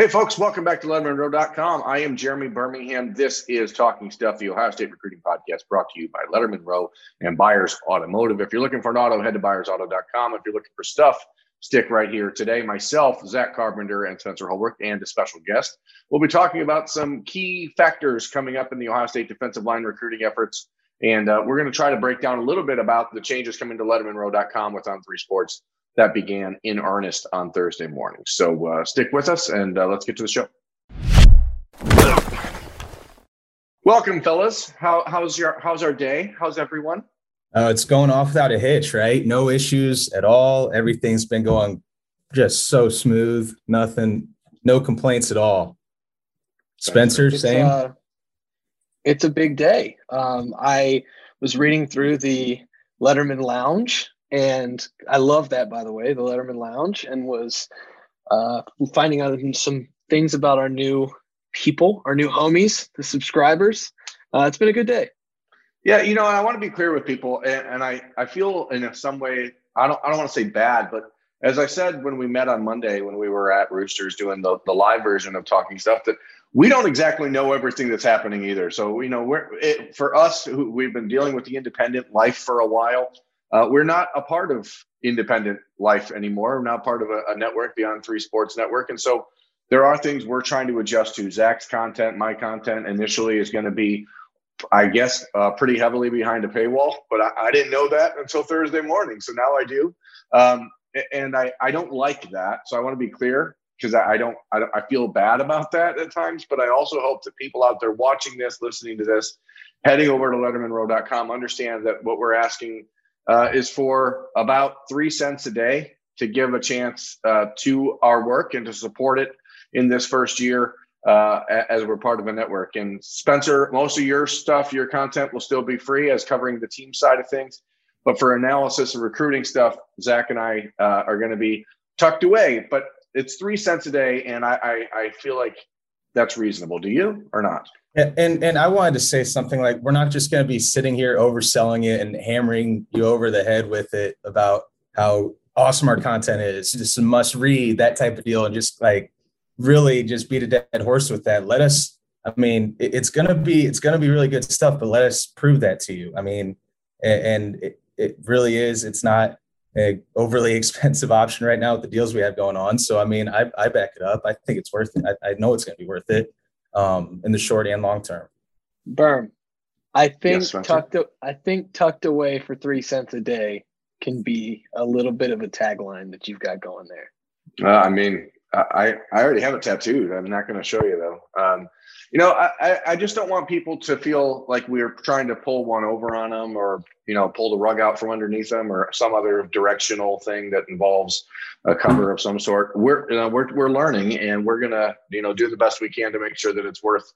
Hey, folks, welcome back to LettermanRow.com. I am Jeremy Birmingham. This is Talking Stuff, the Ohio State Recruiting Podcast brought to you by Letterman Row and Byers Automotive. If you're looking for an auto, head to byersauto.com. If you're looking for stuff, stick right here today. Myself, Zach Carpenter, and Spencer Holbrook, and a special guest. We'll be talking about some key factors coming up in the Ohio State defensive line recruiting efforts. And uh, we're going to try to break down a little bit about the changes coming to LettermanRow.com with On Three Sports that began in earnest on Thursday morning. So uh, stick with us and uh, let's get to the show. Welcome, fellas. How, how's your how's our day? How's everyone? Uh, it's going off without a hitch, right? No issues at all. Everything's been going just so smooth. Nothing, no complaints at all. Spencer, it's, same. Uh, it's a big day. Um, I was reading through the Letterman Lounge, and I love that, by the way, the Letterman Lounge, and was uh, finding out some things about our new people, our new homies, the subscribers. Uh, it's been a good day. Yeah, you know, I want to be clear with people, and, and I I feel in some way I don't I don't want to say bad, but as I said when we met on Monday when we were at Roosters doing the the live version of talking stuff that we don't exactly know everything that's happening either. So you know, we're it, for us who we've been dealing with the independent life for a while. Uh, we're not a part of independent life anymore. We're not part of a, a network beyond Three Sports Network, and so there are things we're trying to adjust to. Zach's content, my content, initially is going to be I guess, uh, pretty heavily behind a paywall, but I, I, didn't know that until Thursday morning. So now I do. Um, and I, I don't like that. So I want to be clear because I, I, don't, I I feel bad about that at times, but I also hope that people out there watching this, listening to this, heading over to lettermanrow.com understand that what we're asking uh, is for about three cents a day to give a chance uh, to our work and to support it in this first year uh, as we're part of a network. And Spencer, most of your stuff, your content will still be free as covering the team side of things. But for analysis and recruiting stuff, Zach and I uh, are going to be tucked away. But it's three cents a day, and I, I, I feel like that's reasonable. Do you or not? And and I wanted to say something like we're not just going to be sitting here overselling it and hammering you over the head with it about how awesome our content is. Just a must read, that type of deal, and just like really just beat a dead horse with that. Let us, I mean, it's gonna be it's gonna be really good stuff, but let us prove that to you. I mean, and it, it really is. It's not a overly expensive option right now with the deals we have going on. So I mean, I, I back it up. I think it's worth it. I, I know it's gonna be worth it um, in the short and long term. Berm, I think yes, tucked I think tucked away for three cents a day can be a little bit of a tagline that you've got going there. Uh, I mean, I, I already have it tattooed. I'm not going to show you though. Um, you know, I, I just don't want people to feel like we're trying to pull one over on them or, you know, pull the rug out from underneath them or some other directional thing that involves a cover of some sort. We're, you know, we're, we're learning and we're going to, you know, do the best we can to make sure that it's worth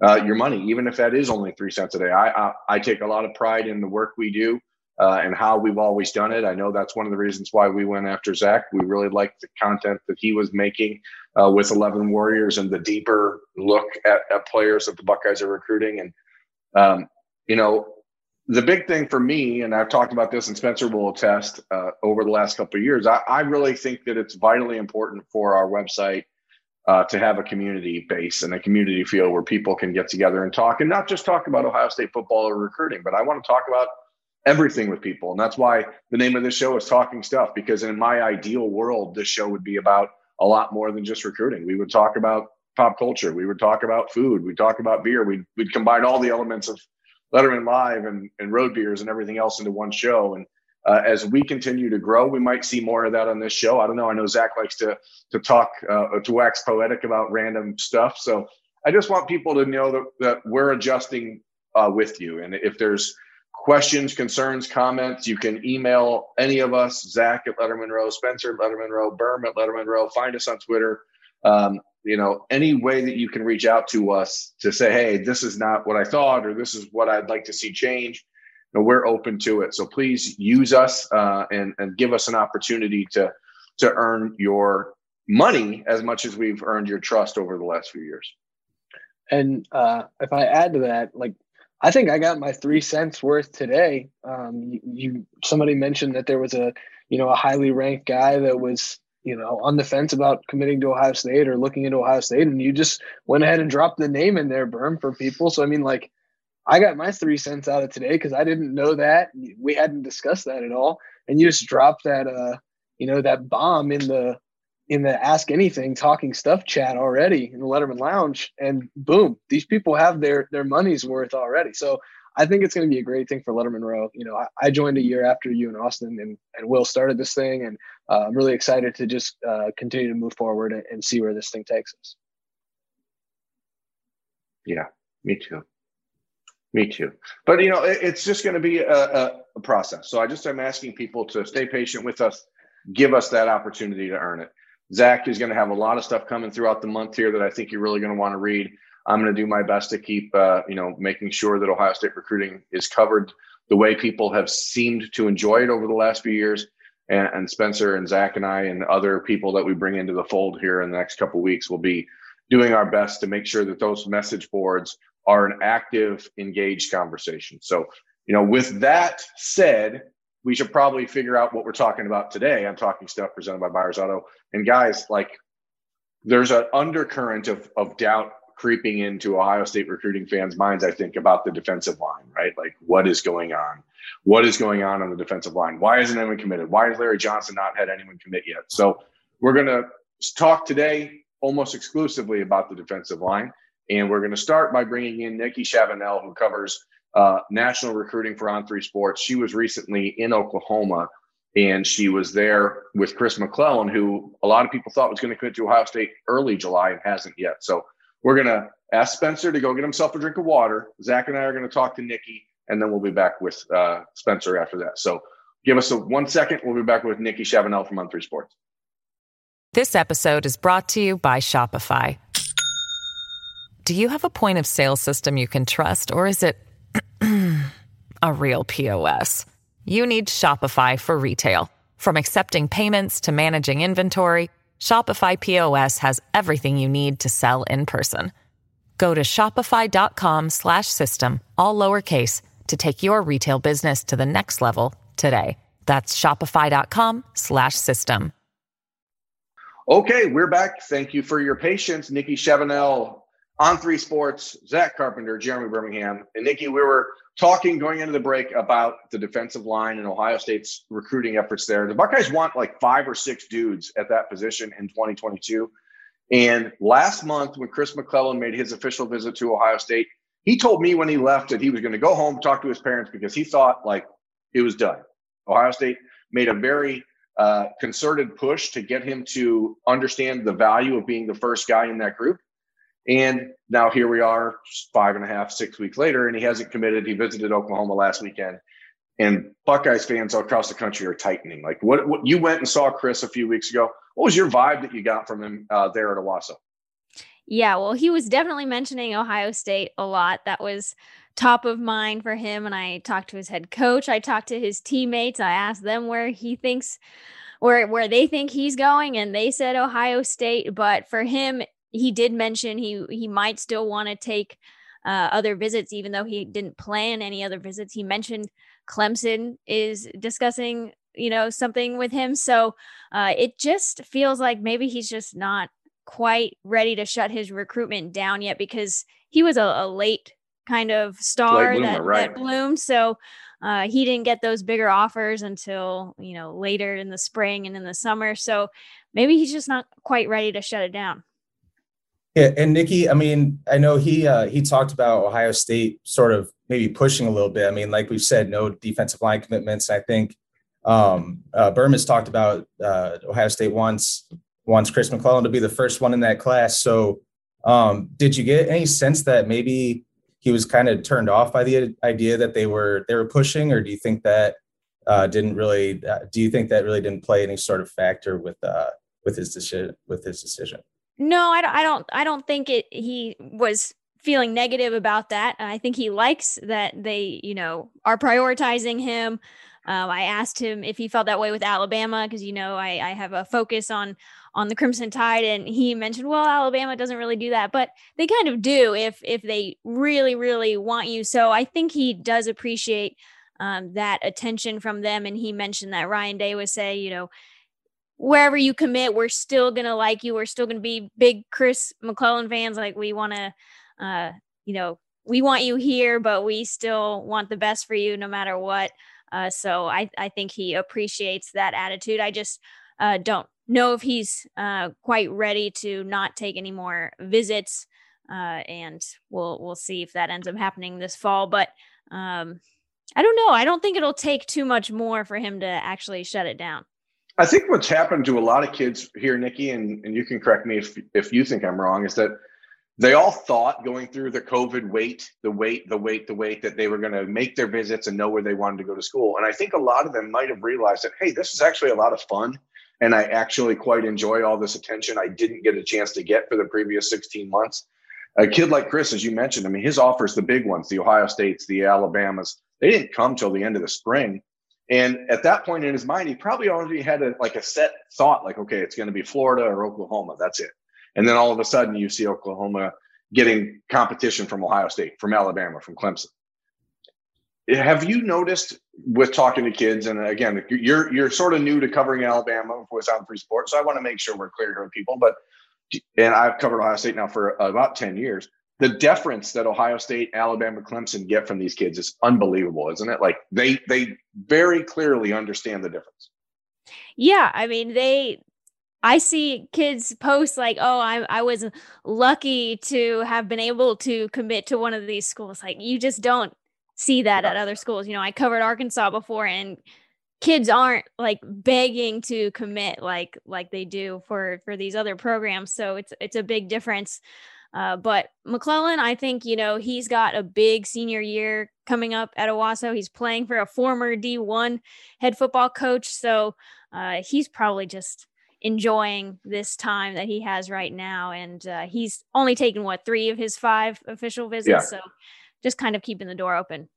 uh, your money, even if that is only three cents a day. I, I, I take a lot of pride in the work we do uh, and how we've always done it. I know that's one of the reasons why we went after Zach. We really liked the content that he was making uh, with 11 Warriors and the deeper look at, at, players that the Buckeyes are recruiting. And, um, you know, the big thing for me, and I've talked about this, and Spencer will attest uh, over the last couple of years, I, I, really think that it's vitally important for our website uh, to have a community base and a community feel where people can get together and talk, and not just talk about Ohio State football or recruiting, but I want to talk about – everything with people. And that's why the name of this show is Talking Stuff, because in my ideal world, this show would be about a lot more than just recruiting. We would talk about pop culture. We would talk about food. We'd talk about beer. We'd, we'd combine all the elements of Letterman Live and, and road beers and everything else into one show. And uh, as we continue to grow, we might see more of that on this show. I don't know. I know Zach likes to to talk uh, to wax poetic about random stuff. So I just want people to know that, that we're adjusting uh, with you. And if there's questions, concerns, comments, you can email any of us, Zach at Letterman Row, Spencer at Letterman Row, Berm at Letterman Row. Find us on Twitter. Um, you know, any way that you can reach out to us to say, hey, this is not what I thought, or this is what I'd like to see change, you know, we're open to it. So please use us uh, and and give us an opportunity to to earn your money as much as we've earned your trust over the last few years. And uh, if I add to that, like I think I got my three cents worth today. Um, you, you, somebody mentioned that there was a you know a highly ranked guy that was you know on the fence about committing to Ohio State or looking into Ohio State, and you just went ahead and dropped the name in there, Berm, for people. So I mean, like I got my three cents out of today because I didn't know that we hadn't discussed that at all, and you just dropped that uh you know that bomb in the in the ask anything talking stuff chat already in the letterman lounge and boom these people have their their money's worth already. So i think it's going to be a great thing for letterman row. You know I, I, joined a year after you and austin and, and will started this thing and uh, i'm really excited to just uh, continue to move forward and, and see where this thing takes us. Yeah me too. Me too. But you know it, it's just going to be a, a, process. So i just i'm asking people to stay patient with us give us that opportunity to earn it Zach is going to have a lot of stuff coming throughout the month here that I think you're really going to want to read. I'm going to do my best to keep, uh, you know, making sure that Ohio State recruiting is covered the way people have seemed to enjoy it over the last few years. And, and Spencer and Zach and I and other people that we bring into the fold here in the next couple weeks will be doing our best to make sure that those message boards are an active, engaged conversation. So, you know, with that said, we should probably figure out what we're talking about today. I'm talking stuff presented by Byers Auto. And guys, like there's an undercurrent of, of doubt creeping into Ohio State recruiting fans' minds, I think, about the defensive line, right? Like what is going on? What is going on on the defensive line? Why isn't anyone committed? Why has Larry Johnson not had anyone commit yet? So we're going to talk today almost exclusively about the defensive line. And we're going to start by bringing in Nikki Chavanelle, who covers uh, national recruiting for On Three Sports. She was recently in Oklahoma, and she was there with Chris McClellan, who a lot of people thought was going to commit to Ohio State early July and hasn't yet. So we're going to ask Spencer to go get himself a drink of water. Zach and I are going to talk to Nikki, and then we'll be back with uh, Spencer after that. So give us a one second. We'll be back with Nikki Chavanelle from On Three Sports. This episode is brought to you by Shopify. Do you have a point of sale system you can trust, or is it a real POS. You need Shopify for retail. From accepting payments to managing inventory, Shopify POS has everything you need to sell in person. Go to shopify.com/system all lowercase to take your retail business to the next level today. That's shopify.com/system. Okay, we're back. Thank you for your patience, Nikki Chavanelle, on three sports, Zach Carpenter, Jeremy Birmingham, and Nikki. We were talking going into the break about the defensive line and Ohio State's recruiting efforts there. The Buckeyes want like five or six dudes at that position in 2022. And last month, when Chris McClellan made his official visit to Ohio State, he told me when he left that he was going to go home, talk to his parents because he thought like it was done. Ohio State made a very uh, concerted push to get him to understand the value of being the first guy in that group. And now here we are, five and a half, six weeks later, and he hasn't committed. He visited Oklahoma last weekend, and Buckeyes fans all across the country are tightening. Like, what, what you went and saw Chris a few weeks ago? What was your vibe that you got from him uh, there at Owasso? Yeah, well, he was definitely mentioning Ohio State a lot. That was top of mind for him. And I talked to his head coach. I talked to his teammates. I asked them where he thinks where where they think he's going and they said Ohio State but for him he did mention he he might still want to take uh, other visits, even though he didn't plan any other visits. He mentioned Clemson is discussing, you know, something with him. So uh, it just feels like maybe he's just not quite ready to shut his recruitment down yet because he was a, a late kind of star bloomer, that, right. that bloomed. So uh, he didn't get those bigger offers until you know later in the spring and in the summer. So maybe he's just not quite ready to shut it down. Yeah, and Nikki, I mean, I know he uh, he talked about Ohio State sort of maybe pushing a little bit. I mean, like we've said, no defensive line commitments. I think um, uh, talked about uh, Ohio State wants wants Chris McClellan to be the first one in that class. So, um, did you get any sense that maybe he was kind of turned off by the idea that they were they were pushing, or do you think that uh, didn't really? Uh, do you think that really didn't play any sort of factor with uh, with his decision with his decision? No, I don't. I don't. I don't think it. He was feeling negative about that. I think he likes that they, you know, are prioritizing him. Um, I asked him if he felt that way with Alabama because you know I, I have a focus on on the Crimson Tide, and he mentioned, well, Alabama doesn't really do that, but they kind of do if if they really really want you. So I think he does appreciate um, that attention from them, and he mentioned that Ryan Day would say, you know, wherever you commit, we're still gonna like you. We're still gonna be big Chris McClellan fans. Like we want to, uh, you know, we want you here, but we still want the best for you no matter what. Uh, so I, I think he appreciates that attitude. I just uh, don't know if he's uh, quite ready to not take any more visits. Uh, and we'll we'll see if that ends up happening this fall. But um, I don't know. I don't think it'll take too much more for him to actually shut it down. I think what's happened to a lot of kids here, Nikki, and, and you can correct me if if you think I'm wrong, is that they all thought going through the COVID wait, the wait, the wait, the wait, that they were going to make their visits and know where they wanted to go to school. And I think a lot of them might have realized that, hey, this is actually a lot of fun. And I actually quite enjoy all this attention I didn't get a chance to get for the previous 16 months. A kid like Chris, as you mentioned, I mean, his offers, the big ones, the Ohio States, the Alabamas, they didn't come till the end of the spring. And at that point in his mind, he probably already had a, like a set thought, like, okay, it's going to be Florida or Oklahoma. That's it. And then all of a sudden you see Oklahoma getting competition from Ohio State, from Alabama, from Clemson. Have you noticed with talking to kids, and again, you're you're sort of new to covering Alabama with On Three Sports, so I want to make sure we're clear to people. But and I've covered Ohio State now for about 10 years. The deference that Ohio State, Alabama, Clemson get from these kids is unbelievable, isn't it? Like they they very clearly understand the difference. Yeah, I mean they I see kids post like, "Oh, I I was lucky to have been able to commit to one of these schools." Like you just don't see that yeah. at other schools. You know, I covered Arkansas before and kids aren't like begging to commit like like they do for for these other programs. So it's it's a big difference. Uh, but McClellan, I think you know he's got a big senior year coming up at Owasso. He's playing for a former D1 head football coach, so uh, he's probably just enjoying this time that he has right now. And uh, he's only taken what three of his five official visits, yeah. so just kind of keeping the door open.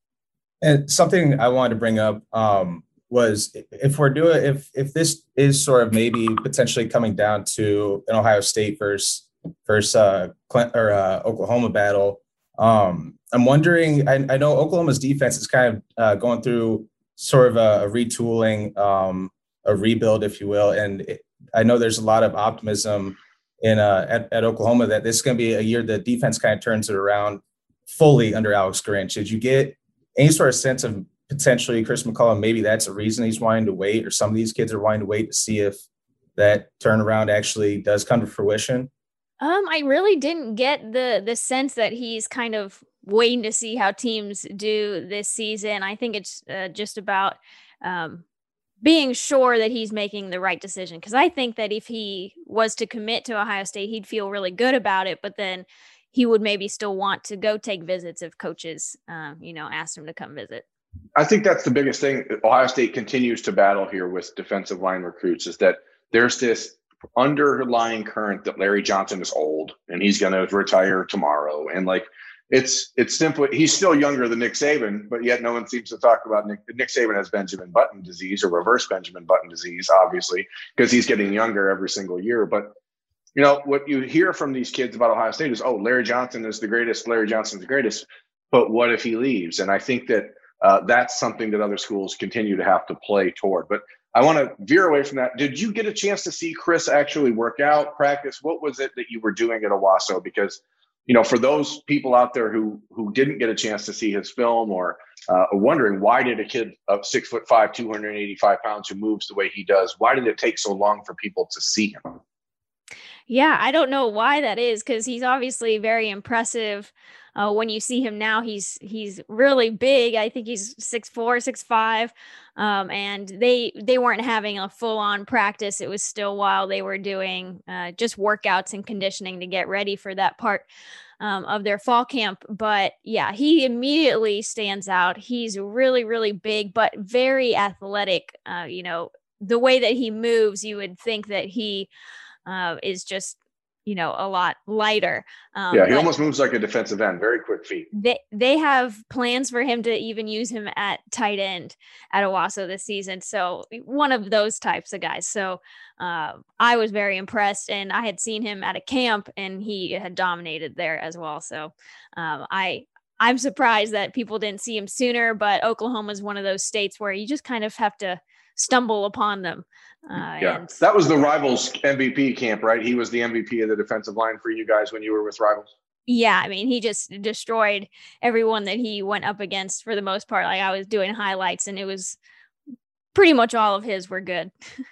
And something I wanted to bring up um, was if we're doing if if this is sort of maybe potentially coming down to an Ohio State versus versus uh, Clint, or uh, Oklahoma battle. Um, I'm wondering. I, I, know Oklahoma's defense is kind of uh, going through sort of a, a retooling, um, a rebuild, if you will, and it, I know there's a lot of optimism in uh, at, at Oklahoma that this is going to be a year the defense kind of turns it around fully under Alex Grinch. Did you get any sort of sense of potentially Chris McClellan? Maybe that's a reason he's wanting to wait, or some of these kids are wanting to wait to see if that turnaround actually does come to fruition. Um, I really didn't get the the sense that he's kind of waiting to see how teams do this season. I think it's uh, just about um, being sure that he's making the right decision. Because I think that if he was to commit to Ohio State, he'd feel really good about it. But then he would maybe still want to go take visits if coaches, um, you know, asked him to come visit. I think that's the biggest thing. Ohio State continues to battle here with defensive line recruits is that there's this underlying current that Larry Johnson is old and he's going to retire tomorrow. And like, it's it's simply he's still younger than Nick Saban, but yet no one seems to talk about Nick. Nick Saban has Benjamin Button disease or reverse Benjamin Button disease, obviously, because he's getting younger every single year. But you know what you hear from these kids about Ohio State is, oh, Larry Johnson is the greatest. Larry Johnson's the greatest. But what if he leaves? And I think that uh, that's something that other schools continue to have to play toward. But I want to veer away from that. Did you get a chance to see Chris actually work out, practice? What was it that you were doing at Owasso? Because you know, for those people out there who who didn't get a chance to see his film or uh, wondering why did a kid of six foot five, 285 pounds who moves the way he does, why did it take so long for people to see him? Yeah, I don't know why that is because he's obviously very impressive. Uh, when you see him now, he's he's really big. I think he's six four, six five, um, and they they weren't having a full on practice. It was still while they were doing uh, just workouts and conditioning to get ready for that part um, of their fall camp. But yeah, he immediately stands out. He's really, really big, but very athletic. Uh, you know, the way that he moves, you would think that he uh, is just you know, a lot lighter. Um, yeah, he almost moves like a defensive end. Very quick feet. They they have plans for him to even use him at tight end at Owasso this season. So one of those types of guys. So uh, I was very impressed, and I had seen him at a camp, and he had dominated there as well. So um, I I'm surprised that people didn't see him sooner. But Oklahoma is one of those states where you just kind of have to stumble upon them. Uh, yeah, and, that was the Rivals MVP camp, right? He was the MVP of the defensive line for you guys when you were with Rivals. Yeah, I mean, he just destroyed everyone that he went up against for the most part. Like I was doing highlights, and it was pretty much all of his were good.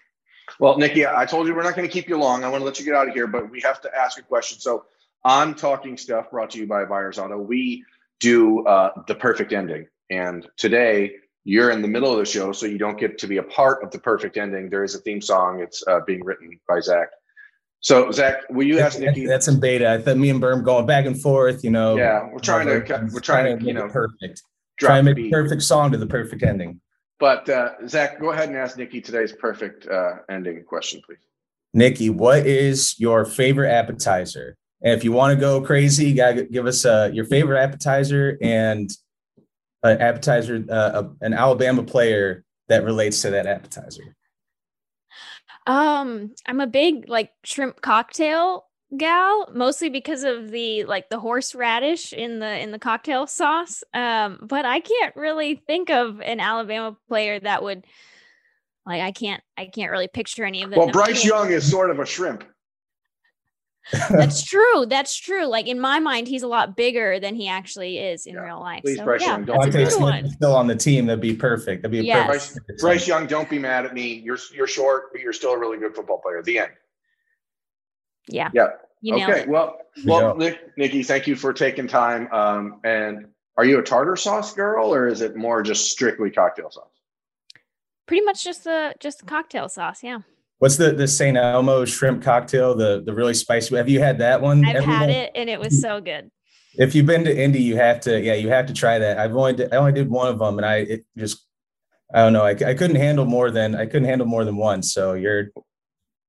well, Nikki, I told you we're not going to keep you long. I want to let you get out of here, but we have to ask a question. So, on Talking Stuff, brought to you by Byers Auto, we do uh, the perfect ending, and today you're in the middle of the show, so you don't get to be a part of the perfect ending. There is a theme song. It's uh, being written by Zach. So Zach, will you ask Nikki? That's in beta. I thought me and Berm going back and forth. You know. Yeah, we're trying to we're trying, to you know perfect. Try to make a perfect song to the perfect ending. But uh, Zach, go ahead and ask Nikki today's perfect uh, ending question, please. Nikki, what is your favorite appetizer? And if you want to go crazy, you gotta give us uh, your favorite appetizer and an appetizer, uh, a, an Alabama player that relates to that appetizer? Um, I'm a big like shrimp cocktail gal, mostly because of the like the horseradish in the in the cocktail sauce. Um, but I can't really think of an Alabama player that would like I can't I can't really picture any of them. Well, Bryce Young is sort of a shrimp. That's true. That's true. Like in my mind, he's a lot bigger than he actually is in yeah. real life. Please, so, Bryce yeah, Young, don't be mad. Still on the team, that'd be perfect. That'd be yes. perfect. Bryce, Bryce, Young, don't be mad at me. You're you're short, but you're still a really good football player. The end. Yeah. Yeah. You okay. It. Well, well, Nick, Nikki, thank you for taking time. Um, and are you a tartar sauce girl, or is it more just strictly cocktail sauce? Pretty much just the just the cocktail sauce. Yeah. What's the the St. Elmo shrimp cocktail? The the really spicy. One? Have you had that one? I've Everyone? had it and it was so good. If you've been to Indy, you have to. Yeah, you have to try that. I've only did, I only did one of them, and I it just I don't know. I, I couldn't handle more than I couldn't handle more than one. So you're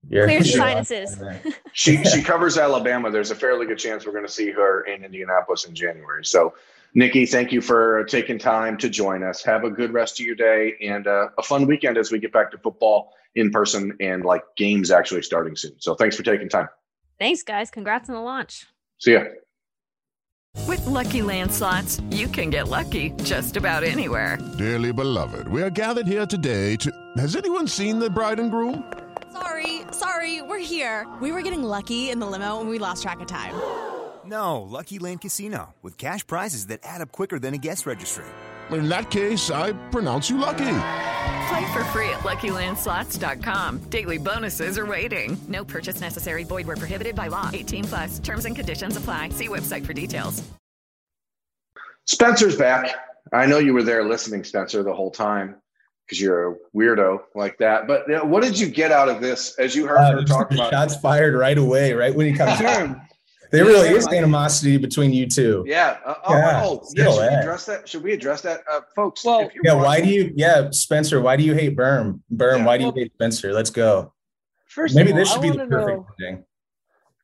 you're clear sinuses. she she covers Alabama. There's a fairly good chance we're going to see her in Indianapolis in January. So Nikki, thank you for taking time to join us. Have a good rest of your day and uh, a fun weekend as we get back to football in person and like games actually starting soon. So thanks for taking time. Thanks, guys. Congrats on the launch. See ya. With LuckyLand Slots, you can get lucky just about anywhere. Dearly beloved, we are gathered here today to. Has anyone seen the bride and groom? Sorry, sorry, we're here. We were getting lucky in the limo and we lost track of time. No, Lucky Land Casino, with cash prizes that add up quicker than a guest registry. In that case, I pronounce you lucky. Play for free at LuckyLandSlots.com. Daily bonuses are waiting. No purchase necessary. Void where prohibited by law. 18 plus. Terms and conditions apply. See website for details. Spencer's back. I know you were there listening, Spencer, the whole time because you're a weirdo like that. But you know, what did you get out of this as you heard uh, her talk about? Shots fired right away, right when he comes in. There really is animosity between you two. Yeah. Uh, oh, yeah. Oh, yeah. Should we address that? Should we address that, uh, folks? Well, yeah. Why do you? Yeah, Spencer. Why do you hate Berm? Berm. Yeah, why do you hate Spencer? Let's go. First, maybe all, this should I be the perfect know, thing.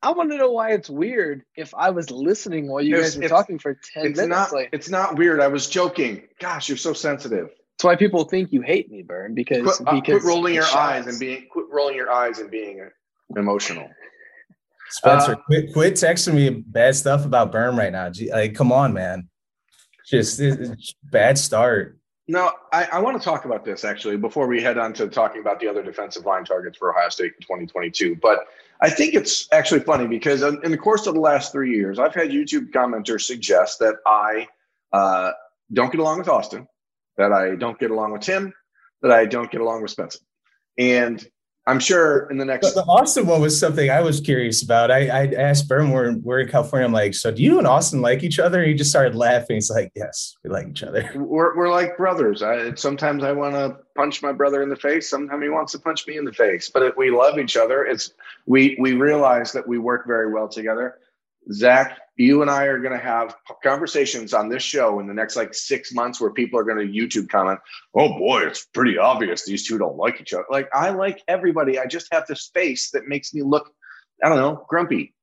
I want to know why it's weird if I was listening while you guys were talking for ten it's minutes. Not, like, it's not weird. I was joking. Gosh, you're so sensitive. That's why people think you hate me, Berm. Because quit, uh, because quit rolling your shots. eyes and being quit rolling your eyes and being emotional. Spencer, uh, quit, quit texting me bad stuff about Berm right now. Like, come on, man. Just bad start. No, I, I want to talk about this actually before we head on to talking about the other defensive line targets for Ohio State in 2022. But I think it's actually funny because in the course of the last three years, I've had YouTube commenters suggest that I uh, don't get along with Austin, that I don't get along with Tim, that I don't get along with Spencer. And I'm sure in the next. The, the Austin one was something I was curious about. I, I asked Berm, we're, we're in California. I'm like, so do you and Austin like each other? And he just started laughing. He's like, yes, we like each other. We're, we're like brothers. I, sometimes I want to punch my brother in the face. Sometimes he wants to punch me in the face. But if we love each other, it's we we realize that we work very well together. Zach, you and I are going to have conversations on this show in the next like six months where people are going to YouTube comment, oh boy, it's pretty obvious these two don't like each other. Like, I like everybody. I just have this face that makes me look, I don't know, grumpy.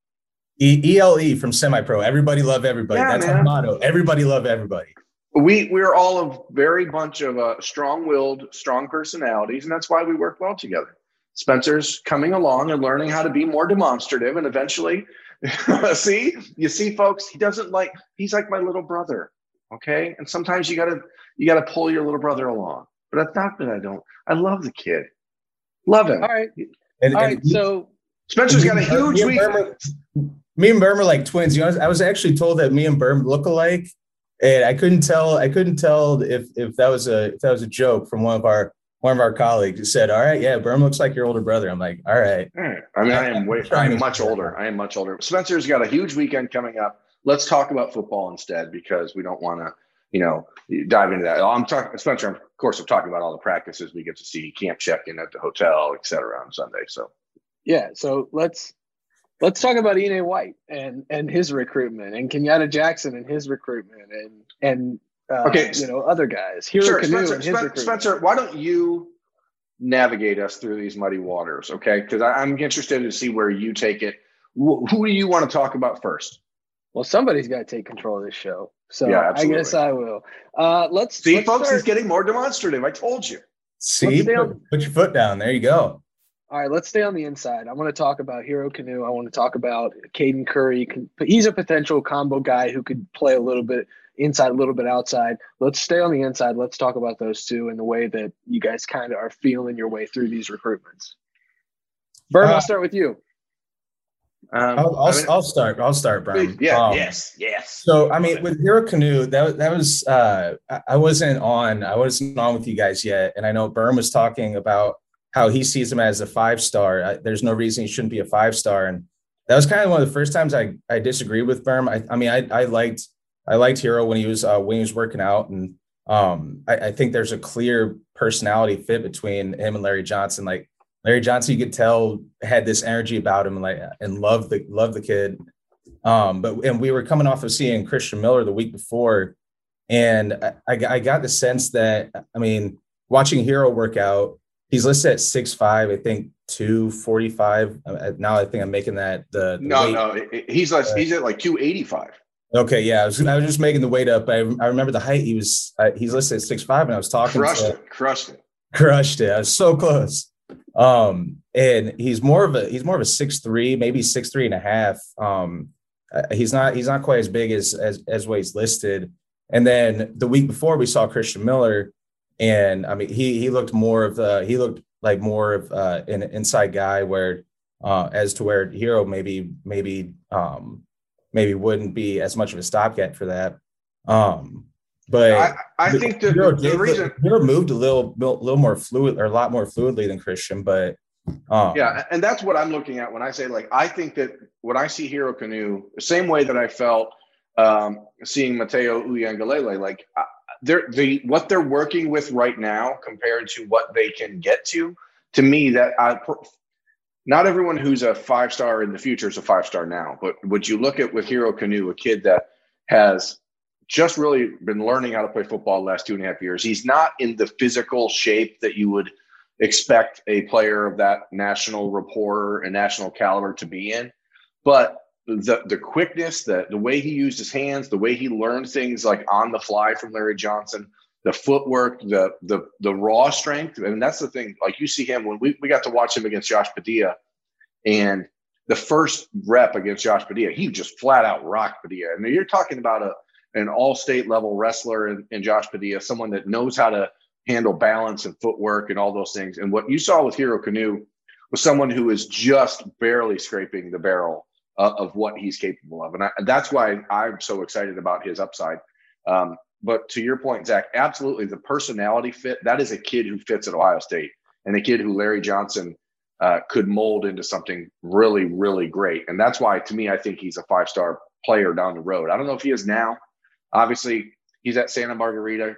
E- ELE from semi pro. Everybody love everybody. Yeah, That's man. our motto. Everybody love everybody. We we're all a very bunch of uh, strong-willed, strong personalities, and that's why we work well together. Spencer's coming along and learning how to be more demonstrative, and eventually, see, you see, folks, he doesn't like. He's like my little brother, okay. And sometimes you gotta you gotta pull your little brother along. But it's not that I don't. I love the kid, love him. All right. And, All and right. So Spencer's got a me and huge. Berm me and Berm are like twins. You know, I was actually told that me and Berm look alike, and I couldn't tell. I couldn't tell if if that was a if that was a joke from one of our one of our colleagues said, "All right, yeah, Berm looks like your older brother." I'm like, "All right." All right. I mean, I am way, Trying I'm much older. I am much older. Spencer's got a huge weekend coming up. Let's talk about football instead because we don't want to, you know, dive into that. Oh, I'm talking, Spencer. Of course, I'm talking about all the practices we get to see, camp check-in at the hotel, et cetera, on Sunday. So yeah, so let's let's talk about Enai White and and his recruitment, and Kenyatta Jackson and his recruitment, and and uh, Okay. you know other guys. Hero sure, Kanu Spencer, and his Spen- Spencer, why don't you navigate us through these muddy waters? Okay, because I'm interested to see where you take it. Wh- who do you want to talk about first? Well, somebody's got to take control of this show, so Yeah, I guess I will. Uh, let's See, let's folks, start- he's getting more demonstrative. I told you. See, put, on- put your foot down. There you go. All right, let's stay on the inside. I want to talk about Hero Kanu. I want to talk about Caden Curry. But He's a potential combo guy who could play a little bit inside, a little bit outside. Let's stay on the inside. Let's talk about those two and the way that you guys kind of are feeling your way through these recruitments. Berm, Uh, I'll start with you. Um, I'll, I'll, I mean- I'll start. I'll start, Berm. yeah, Um, yes, yes. So I mean, with Hero Kanu, that was- that was uh, I- I wasn't on. I wasn't on with you guys yet, and I know Berm was talking about how he sees him as a five star. I, there's no reason he shouldn't be a five star, and that was kind of one of the first times I I disagreed with Berm. I, I mean, I I liked I liked Hero when he was uh, when he was working out, and um, I, I think there's a clear personality fit between him and Larry Johnson. Like Larry Johnson, you could tell had this energy about him, and like and loved the loved the kid. Um, but and we were coming off of seeing Christian Miller the week before, and I, I, got the sense that I mean, watching Hero work out, he's listed at six five, I think two forty five. Now I think I'm making that the, the No, weight. no, it- it- he's he's at like 285. Okay, yeah, I was, I was just making the weight up. I, I remember the height. He was uh, he's listed at six five, and I was talking Crushed to it, crushed it. crushed it. I was so close. Um, and he's more of a he's more of a six three, maybe six three and a half. Um, uh, he's not he's not quite as big as as as what he's listed. And then the week before we saw Christian Miller, and I mean he he looked more of the he looked like more of uh, an inside guy where uh, as to where Hero maybe maybe um, maybe wouldn't be as much of a stopgap for that. Um, but I, I think the, Hero, the, reason, Hero moved a little, little more fluid, or a lot more fluidly than Christian. But um, yeah, and that's what I'm looking at when I say like I think that when I see Hero Kanu, the same way that I felt um, seeing Matayo Uiagalelei, like they're the what they're working with right now compared to what they can get to. To me, that I not everyone who's a five star in the future is a five star now. But would you look at with Hero Kanu, a kid that has just really been learning how to play football last two and a half years. He's not in the physical shape that you would expect a player of that national rapport and national caliber to be in. But the the quickness, the the way he used his hands, the way he learned things like on the fly from Larry Johnson, the footwork, the the the raw strength, and that's the thing. Like you see him when we, we got to watch him against Josh Padilla, and the first rep against Josh Padilla, he just flat out rocked Padilla. And you're talking about a an all-state level wrestler in, in Josh Padilla, someone that knows how to handle balance and footwork and all those things. And what you saw with Hero Kanu was someone who is just barely scraping the barrel uh, of what he's capable of. And, I, that's why I'm so excited about his upside. Um, but to your point, Zach, absolutely the personality fit. That is a kid who fits at Ohio State and a kid who Larry Johnson uh, could mold into something really, really great. And that's why, to me, I think he's a five star player down the road. I don't know if he is now. Obviously, he's at Santa Margarita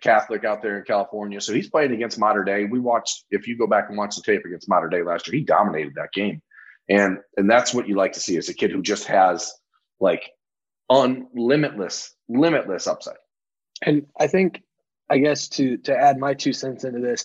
Catholic out there in California. So he's playing against Mater Dei. We watched, if you go back and watch the tape against Mater Dei last year, he dominated that game. And and that's what you like to see is a kid who just has like unlimitless, limitless upside. And I think, I guess to to add my two cents into this,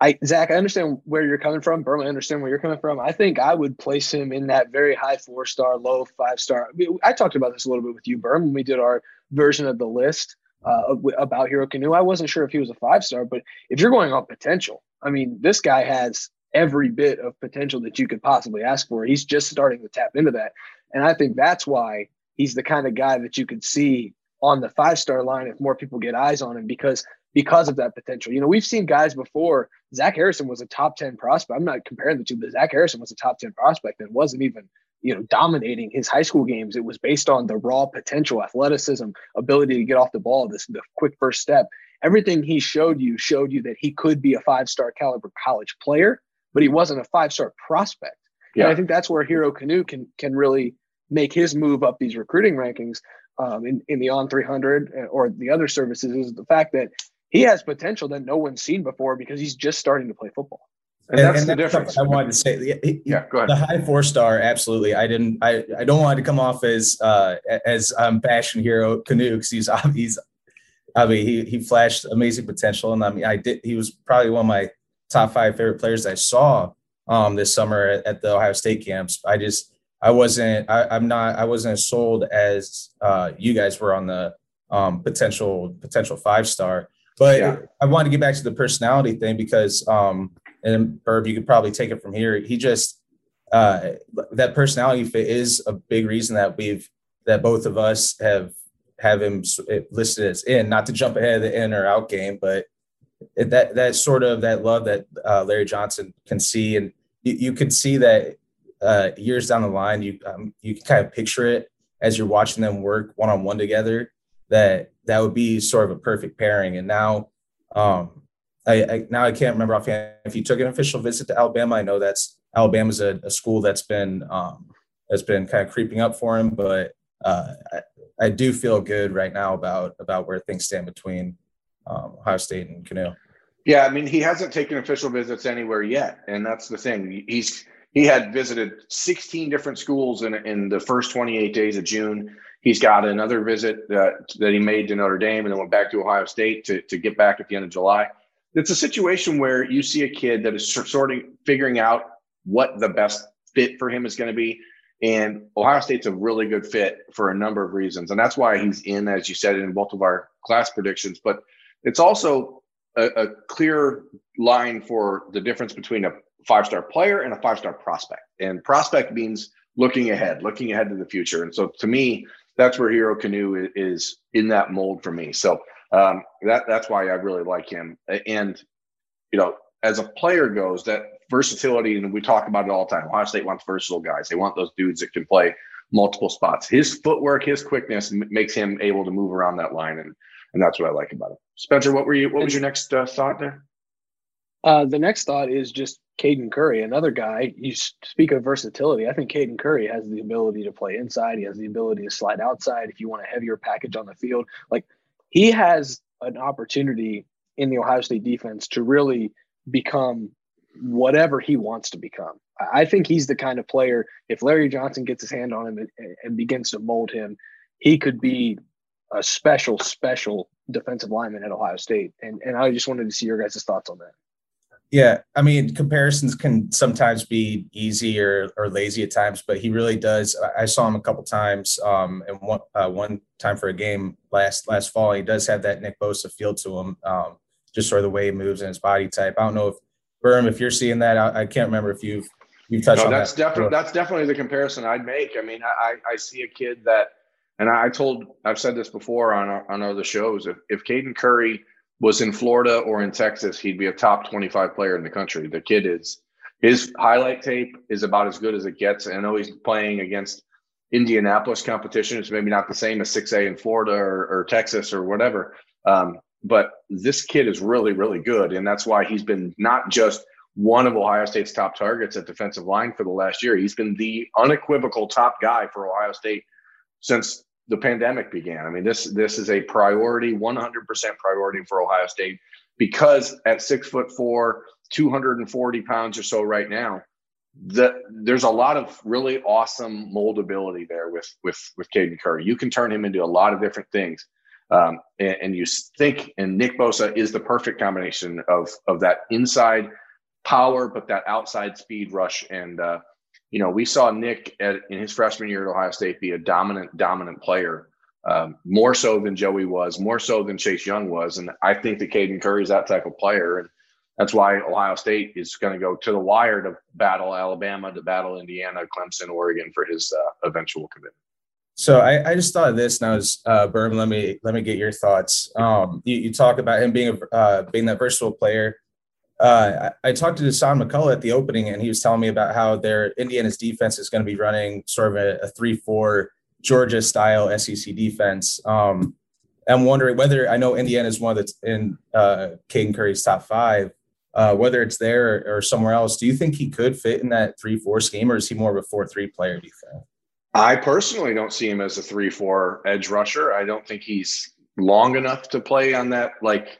I Zach, I understand where you're coming from. Berman, I understand where you're coming from. I think I would place him in that very high four star, low five star. I talked about this a little bit with you, Berman, when we did our version of the list uh, about Hero Kanu. I wasn't sure if he was a five star, but if you're going on potential, I mean, this guy has every bit of potential that you could possibly ask for. He's just starting to tap into that. And I think that's why he's the kind of guy that you could see on the five star line if more people get eyes on him because because of that potential. You know, we've seen guys before. Zach Harrison was a top 10 prospect. I'm not comparing the two, but Zach Harrison was a top 10 prospect and wasn't even, you know, dominating his high school games. It was based on the raw potential, athleticism, ability to get off the ball, this the quick first step. Everything he showed you showed you that he could be a five star caliber college player, but he wasn't a five star prospect. Yeah. And I think that's where Hero Kanu can can really make his move up these recruiting rankings um, in, in the on 300 uh, or the other services is the fact that he has potential that no one's seen before because he's just starting to play football. And, and that's and the that's difference. I wanted to say, yeah, go ahead. The high four star, absolutely. I didn't. I, I don't want to come off as uh, as um, bashing hero Kanu because he's he's. I mean, he he flashed amazing potential, and I mean, I did. He was probably one of my top five favorite players I saw um, this summer at, at the Ohio State camps. I just I wasn't. I, am not. I wasn't as sold as uh, you guys were on the um, potential potential five star. But yeah. I wanted to get back to the personality thing because, um, and Berm, you could probably take it from here. He just uh, that personality fit is a big reason that we've that both of us have have him listed as in. Not to jump ahead of the in or out game, but it, that that sort of that love that uh, Larry Johnson can see, and you, you can see that uh, years down the line, you um, you can kind of picture it as you're watching them work one on one together that that would be sort of a perfect pairing. And now, um, I, I now I can't remember offhand if you took an official visit to Alabama. I know that's Alabama's a, a school that's been um, that's been kind of creeping up for him, but uh, I, I, do feel good right now about about where things stand between um, Ohio State and Kanu. Yeah, I mean he hasn't taken official visits anywhere yet, and that's the thing. He's he had visited 16 different schools in in the first 28 days of June. He's got another visit that, that he made to Notre Dame and then went back to Ohio State to, to get back at the end of July. It's a situation where you see a kid that is sort of figuring out what the best fit for him is going to be. And Ohio State's a really good fit for a number of reasons. And that's why he's in, as you said, in both of our class predictions. But it's also a, a clear line for the difference between a five star player and a five star prospect. And prospect means looking ahead, looking ahead to the future. And so to me, that's where Hero Kanu is in that mold for me. So um, that that's why I really like him. And you know, as a player goes, that versatility, and we talk about it all the time. Ohio State wants versatile guys. They want those dudes that can play multiple spots. His footwork, his quickness makes him able to move around that line, and and that's what I like about him. Spencer, what were you? What was your next uh, thought there? Uh, the next thought is just Caden Curry, another guy. You speak of versatility. I think Caden Curry has the ability to play inside. He has the ability to slide outside if you want a heavier package on the field. Like he has an opportunity in the Ohio State defense to really become whatever he wants to become. I think he's the kind of player, if Larry Johnson gets his hand on him and, and begins to mold him, he could be a special, special defensive lineman at Ohio State. And, and I just wanted to see your guys' thoughts on that. Yeah, I mean, comparisons can sometimes be easy or, or lazy at times, but he really does. I saw him a couple times, um, and one uh, one time for a game last last fall. He does have that Nick Bosa feel to him, um, just sort of the way he moves and his body type. I don't know if Berm, if you're seeing that, I, I can't remember if you've you've touched no, on that's that. definitely that's definitely the comparison I'd make. I mean, I I see a kid that, and I told I've said this before on on other shows. If if Caden Curry was in Florida or in Texas, he'd be a top 25 player in the country. The kid is his highlight tape is about as good as it gets. I know he's playing against Indianapolis competition. It's maybe not the same as 6A in Florida or, or Texas or whatever. Um, but this kid is really, really good. And that's why he's been not just one of Ohio State's top targets at defensive line for the last year. He's been the unequivocal top guy for Ohio State since the pandemic began. I mean, this this is a priority, 100% priority for Ohio State because at six foot four, 240 pounds or so right now, the, there's a lot of really awesome moldability there with with with Caden Curry. You can turn him into a lot of different things. Um, and, and, you think, and Nick Bosa is the perfect combination of of that inside power, but that outside speed rush. And uh, you know, we saw Nick at, in his freshman year at Ohio State be a dominant, dominant player, um, more so than Joey was, more so than Chase Young was. And I think that Caden Curry is that type of player. And that's why Ohio State is going to go to the wire to battle Alabama, to battle Indiana, Clemson, Oregon for his uh, eventual commitment. So I, I, just thought of this, and I was uh, Berm. Let me let me get your thoughts. Um, you, you, talk about him being a uh, being that versatile player. Uh, I, I, talked to Dasan McCullough at the opening, and he was telling me about how their Indiana's defense is going to be running sort of a, three-four Georgia style SEC defense. Um, I'm wondering whether I know Indiana is one that's in uh, Curry's top five uh, whether it's there or, or, somewhere else. Do you think he could fit in that three four scheme, or is he more of a four three player? Do you think? I personally don't see him as a three four edge rusher. I don't think he's long enough to play on that like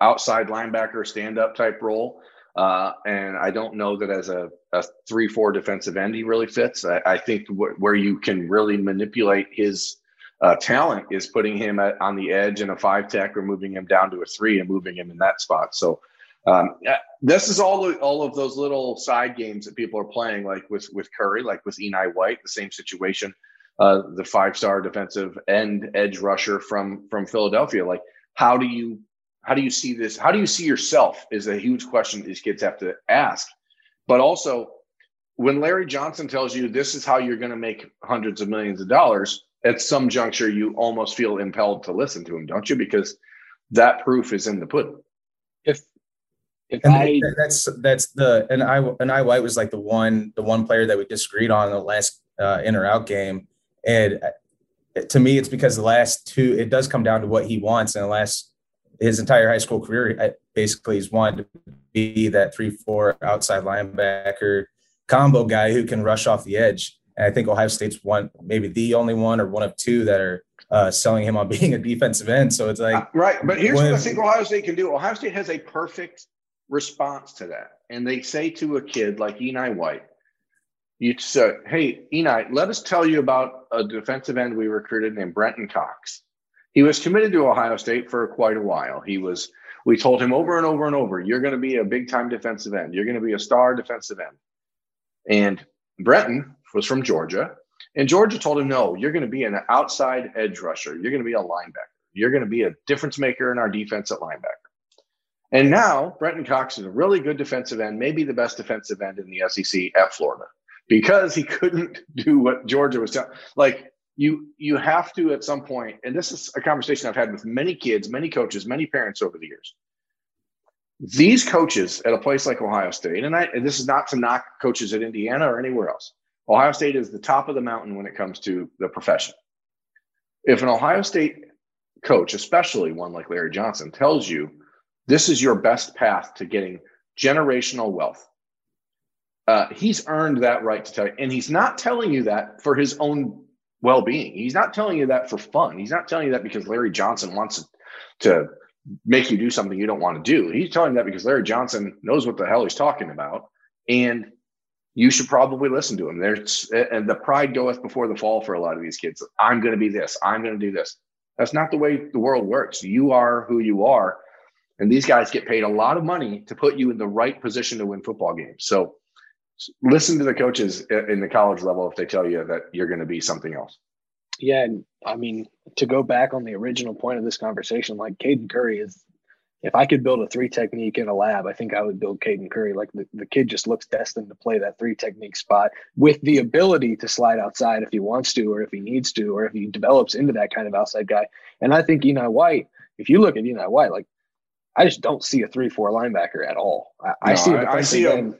outside linebacker stand up type role. Uh, and I don't know that as a, a three four defensive end he really fits. I, I think wh- where you can really manipulate his uh, talent is putting him at, on the edge in a five tech or moving him down to a three and moving him in that spot. So um, this is all all of those little side games that people are playing, like with with Curry, like with Enai White, the same situation. Uh, the five star defensive end edge rusher from from Philadelphia. Like, how do you how do you see this? How do you see yourself? Is a huge question these kids have to ask. But also, when Larry Johnson tells you this is how you're going to make hundreds of millions of dollars, at some juncture you almost feel impelled to listen to him, don't you? Because that proof is in the pudding. If if and I that's that's the and I Enai White was like the one the one player that we disagreed on in the last uh, in or out game, and uh, to me it's because the last two it does come down to what he wants. And the last his entire high school career basically he's wanted to be that three four outside linebacker combo guy who can rush off the edge. And I think Ohio State's one maybe the only one or one of two that are uh, selling him on being a defensive end. So it's like uh, right. But here's what I think Ohio State can do. Ohio State has a perfect response to that. And they say to a kid like Enai White, you say, hey, Enai, let us tell you about a defensive end we recruited named Brenton Cox. He was committed to Ohio State for quite a while. He was, we told him over and over and over, you're going to be a big time defensive end. You're going to be a star defensive end. And Brenton was from Georgia. And Georgia told him, no, you're going to be an outside edge rusher. You're going to be a linebacker. You're going to be a difference maker in our defense at linebacker. And now Brenton Cox is a really good defensive end, maybe the best defensive end in the SEC at Florida, because he couldn't do what Georgia was telling. Like you, you have to at some point, and this is a conversation I've had with many kids, many coaches, many parents over the years. These coaches at a place like Ohio State, and, I, and this is not to knock coaches at Indiana or anywhere else. Ohio State is the top of the mountain when it comes to the profession. If an Ohio State coach, especially one like Larry Johnson, tells you this is your best path to getting generational wealth. Uh, he's earned that right to tell you. And he's not telling you that for his own well being. He's not telling you that for fun. He's not telling you that because Larry Johnson wants to make you do something you don't want to do. He's telling you that because Larry Johnson knows what the hell he's talking about. And you should probably listen to him. There's and the pride goeth before the fall for a lot of these kids. I'm going to be this. I'm going to do this. That's not the way the world works. You are who you are, and these guys get paid a lot of money to put you in the right position to win football games. So listen to the coaches in the college level if they tell you that you're going to be something else. Yeah, and I mean to go back on the original point of this conversation, like Caden Curry is. If I could build a three technique in a lab, I think I would build Caden Curry. Like the, the kid just looks destined to play that three technique spot with the ability to slide outside if he wants to, or if he needs to, or if he develops into that kind of outside guy. And I think Enai White, if you look at Enai White, like I just don't see a three four linebacker at all. I, no, I see I see end.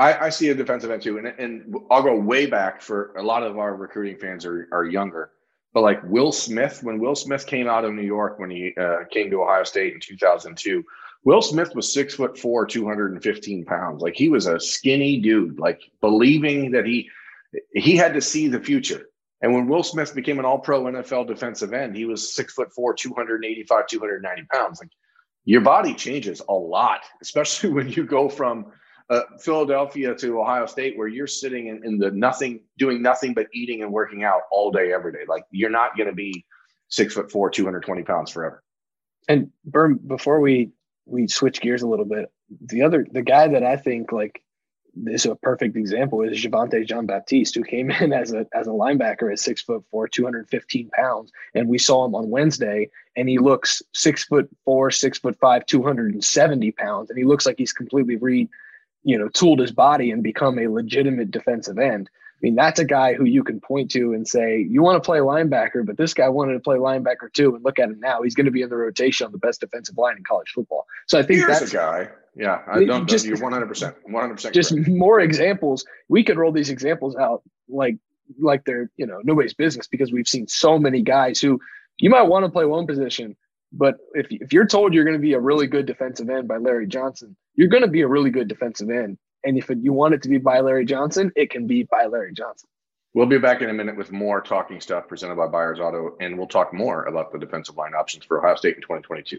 I, I see a defensive end too, and and I'll go way back for a lot of our recruiting fans are are younger, but like Will Smith, when Will Smith came out of New York when he uh, came to Ohio State in 2002, Will Smith was six foot four, 215 pounds. Like he was a skinny dude, like believing that he he had to see the future. And when Will Smith became an all pro NFL defensive end, he was six foot four, 285, 290 pounds. Like your body changes a lot, especially when you go from uh, Philadelphia to Ohio State, where you're sitting in, in, the nothing, doing nothing but eating and working out all day, every day. Like you're not going to be six foot four, 220 pounds forever. And Berm, before we we switch gears a little bit, the other the guy that I think like is a perfect example is Javontae Jean Baptiste, who came in as a as a linebacker at six foot four, 215 pounds. And we saw him on Wednesday, and he looks six foot four, six foot five, 270 pounds. And he looks like he's completely re, you know, tooled his body and become a legitimate defensive end. I mean, that's a guy who you can point to and say, you want to play linebacker, but this guy wanted to play linebacker too. And look at him now. He's going to be in the rotation on the best defensive line in college football. So I think Here's that's a guy. Yeah, I don't Just- you're 100%. 100% just correct. more examples. We could roll these examples out like like they're you know nobody's business because we've seen so many guys who you might want to play one position, but if if you're told you're going to be a really good defensive end by Larry Johnson, you're going to be a really good defensive end. And if you want it to be by Larry Johnson, it can be by Larry Johnson. We'll be back in a minute with more talking stuff presented by Byers Auto, and we'll talk more about the defensive line options for Ohio State in 2022.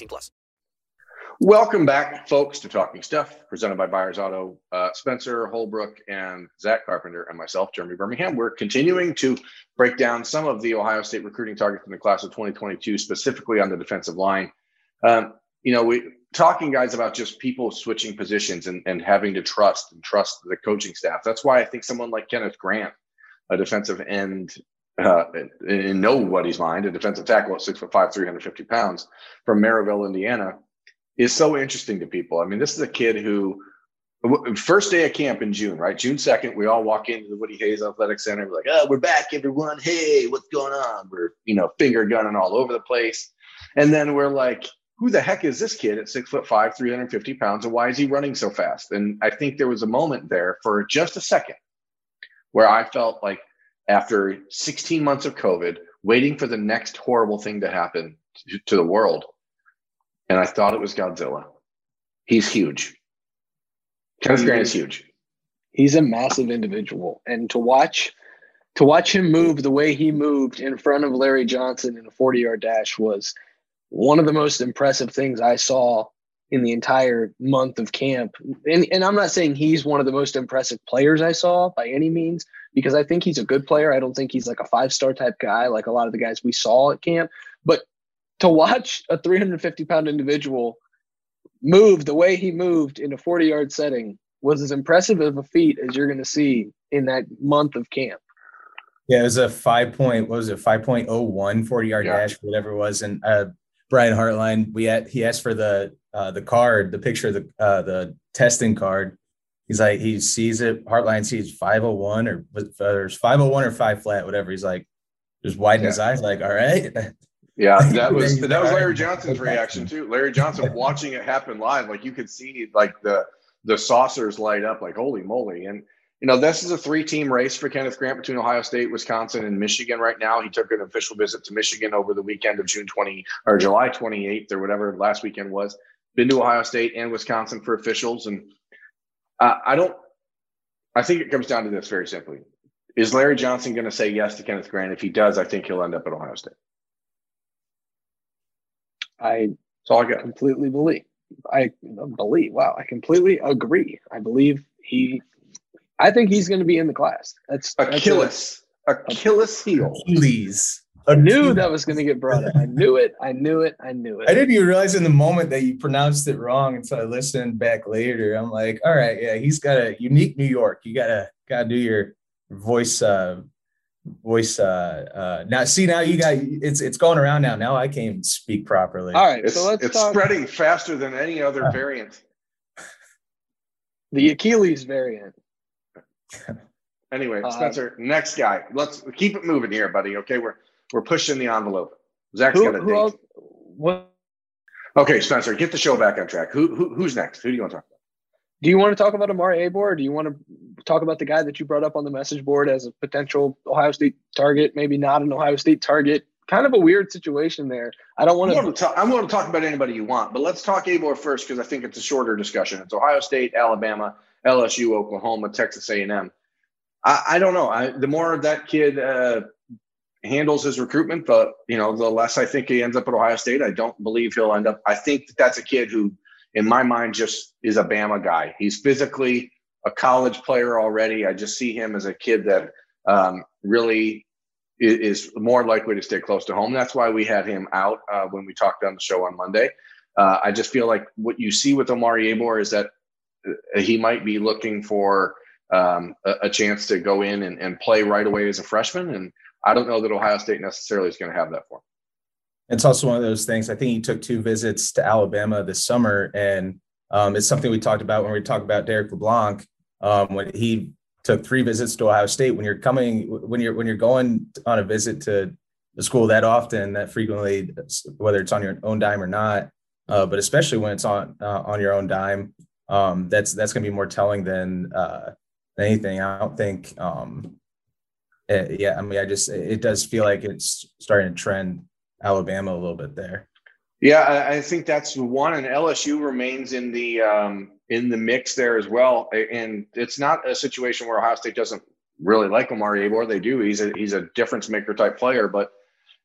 plus. Welcome back, folks, to Talking Stuff, presented by Byers Auto. Uh, Spencer Holbrook and Zach Carpenter and myself, Jeremy Birmingham. We're continuing to break down some of the Ohio State recruiting targets in the class of 2022, specifically on the defensive line. Um, you know, we talking guys about just people switching positions and, and having to trust and trust the coaching staff. That's why I think someone like Kenneth Grant, a defensive end, uh, in, nobody's mind, a defensive tackle at six foot five, 350 pounds from Merrillville, Indiana, is so interesting to people. I mean, this is a kid who first day of camp in June, right? June 2nd, we all walk into the Woody Hayes Athletic Center. We're like, oh, we're back, everyone. Hey, what's going on? We're, you know, finger gunning all over the place. And then we're like, who the heck is this kid at six foot five, 350 pounds? And why is he running so fast? And I think there was a moment there for just a second where I felt like after 16 months of COVID, waiting for the next horrible thing to happen to, the world, and I thought it was Godzilla. He's huge. Kenneth Grant is huge. He's a massive individual, and to watch to watch him move the way he moved in front of Larry Johnson in a 40 yard dash was one of the most impressive things I saw in the entire month of camp. And, and I'm not saying he's one of the most impressive players I saw by any means, because I think he's a good player. I don't think he's like a five star type guy like a lot of the guys we saw at camp. But to watch a 350 pound individual move the way he moved in a 40 yard setting was as impressive of a feat as you're going to see in that month of camp. Yeah, it was a five point, what was it, 5.01 40 yard Yeah. dash, whatever it was. And uh, Brian Hartline, we had, he asked for the, uh, the card, the picture of the, uh, the testing card. He's like, he sees it. Hartline sees 501 or uh, there's 501 or five flat, whatever. He's like, just widen his eyes, like, all right. Yeah, that was that was Larry Johnson's reaction too. Larry Johnson watching it happen live, like you could see like the the saucers light up, like holy moly! And you know this is a three team race for Kenneth Grant between Ohio State, Wisconsin, and Michigan. Right now, he took an official visit to Michigan over the weekend of June twenty or July twenty eighth or whatever last weekend was. Been to Ohio State and Wisconsin for officials, and uh, I don't. I think it comes down to this very simply: Is Larry Johnson going to say yes to Kenneth Grant? If he does, I think he'll end up at Ohio State. I That's all I got. completely believe. I believe. Wow, I completely agree. I believe he. I think he's going to be in the class. That's that's a- Achilles, Achilles heel. Please. I knew that was going to get brought up. I knew it. I knew it. I knew it. I didn't even realize in the moment that you pronounced it wrong until I listened back later. I'm like, all right, yeah, he's got a unique New York. You gotta gotta do your voice uh voice uh uh now see now you got it's it's going around now. Now I can't even speak properly. All right, It's, so let's it's talk spreading faster than any other variant. the Achilles variant. Anyway, Uh, Spencer, next guy. Let's keep it moving here, buddy. Okay, we're we're pushing the envelope. Zach's Who, got a date. What Okay, Spencer, get the show back on track. Who, who who's next? Who do you want to talk about? do you want to talk about Omari Abor? Or do you want to talk about the guy that you brought up on the message board as a potential Ohio State target? Maybe not an Ohio State target kind of a weird situation there. I don't want I'm to. willing to talk, I'm willing to talk about anybody you want, but let's talk Abor first because I think it's a shorter discussion. It's Ohio State, Alabama, LSU, Oklahoma, Texas A&M. I, I don't know. I, the more that kid uh, handles his recruitment, the you know the less I think he ends up at Ohio State. I don't believe he'll end up. I think that that's a kid who, in my mind, just is a Bama guy. He's physically a college player already. I just see him as a kid that um, really is, is more likely to stay close to home. That's why we had him out uh, when we talked on the show on Monday. Uh, I just feel like what you see with Omari Abor is that uh, he might be looking for um, a, a, chance to go in and, and, play right away as a freshman. And I don't know that Ohio State necessarily is going to have that for him. It's also one of those things. I think he took two visits to Alabama this summer, and um, it's something we talked about when we talked about Derek LeBlanc. Um, when he took three visits to Ohio State, when you're coming, when you're when you're going on a visit to the school that often, that frequently, whether it's on your own dime or not, uh, but especially when it's on uh, on your own dime, um, that's that's going to be more telling than uh, anything. I don't think. Um, it, yeah, I mean, I just it does feel like it's starting to trend Alabama a little bit there. Yeah, I, I think that's one, and LSU remains in the um, in the mix there as well. And it's not a situation where Ohio State doesn't really like Omari Abor. They do. He's a he's a difference maker type player. But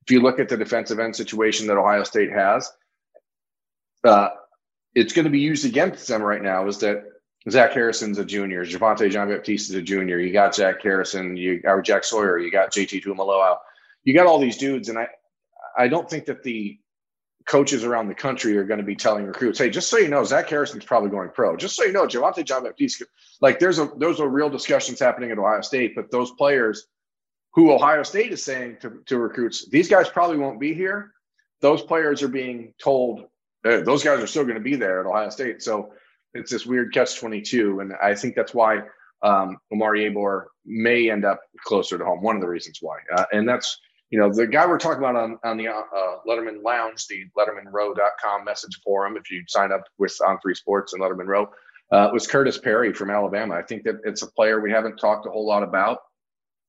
if you look at the defensive end situation that Ohio State has, uh, it's going to be used against them right now. Is that Zach Harrison's a junior. Javontae Jean Baptiste is a junior. You got Jack Harrison, you or Jack Sawyer, you got JT Tuimoloau. You got all these dudes, and I I don't think that the coaches around the country are going to be telling recruits, "Hey, just so you know, Zach Harrison's probably going pro. Just so you know, Javontae Jean Baptiste." Like, there's a those are real discussions happening at Ohio State, but those players who Ohio State is saying to, to recruits, these guys probably won't be here. Those players are being told uh, those guys are still going to be there at Ohio State. So it's this weird catch 22. And I think that's why um, Omari Abor may end up closer to home. One of the reasons why. Uh, and that's, you know, the guy we're talking about on, on the uh, Letterman Lounge, the LettermanRow.com message forum, if you sign up with On Three Sports and Letterman Row, uh, was Curtis Perry from Alabama. I think that it's a player we haven't talked a whole lot about.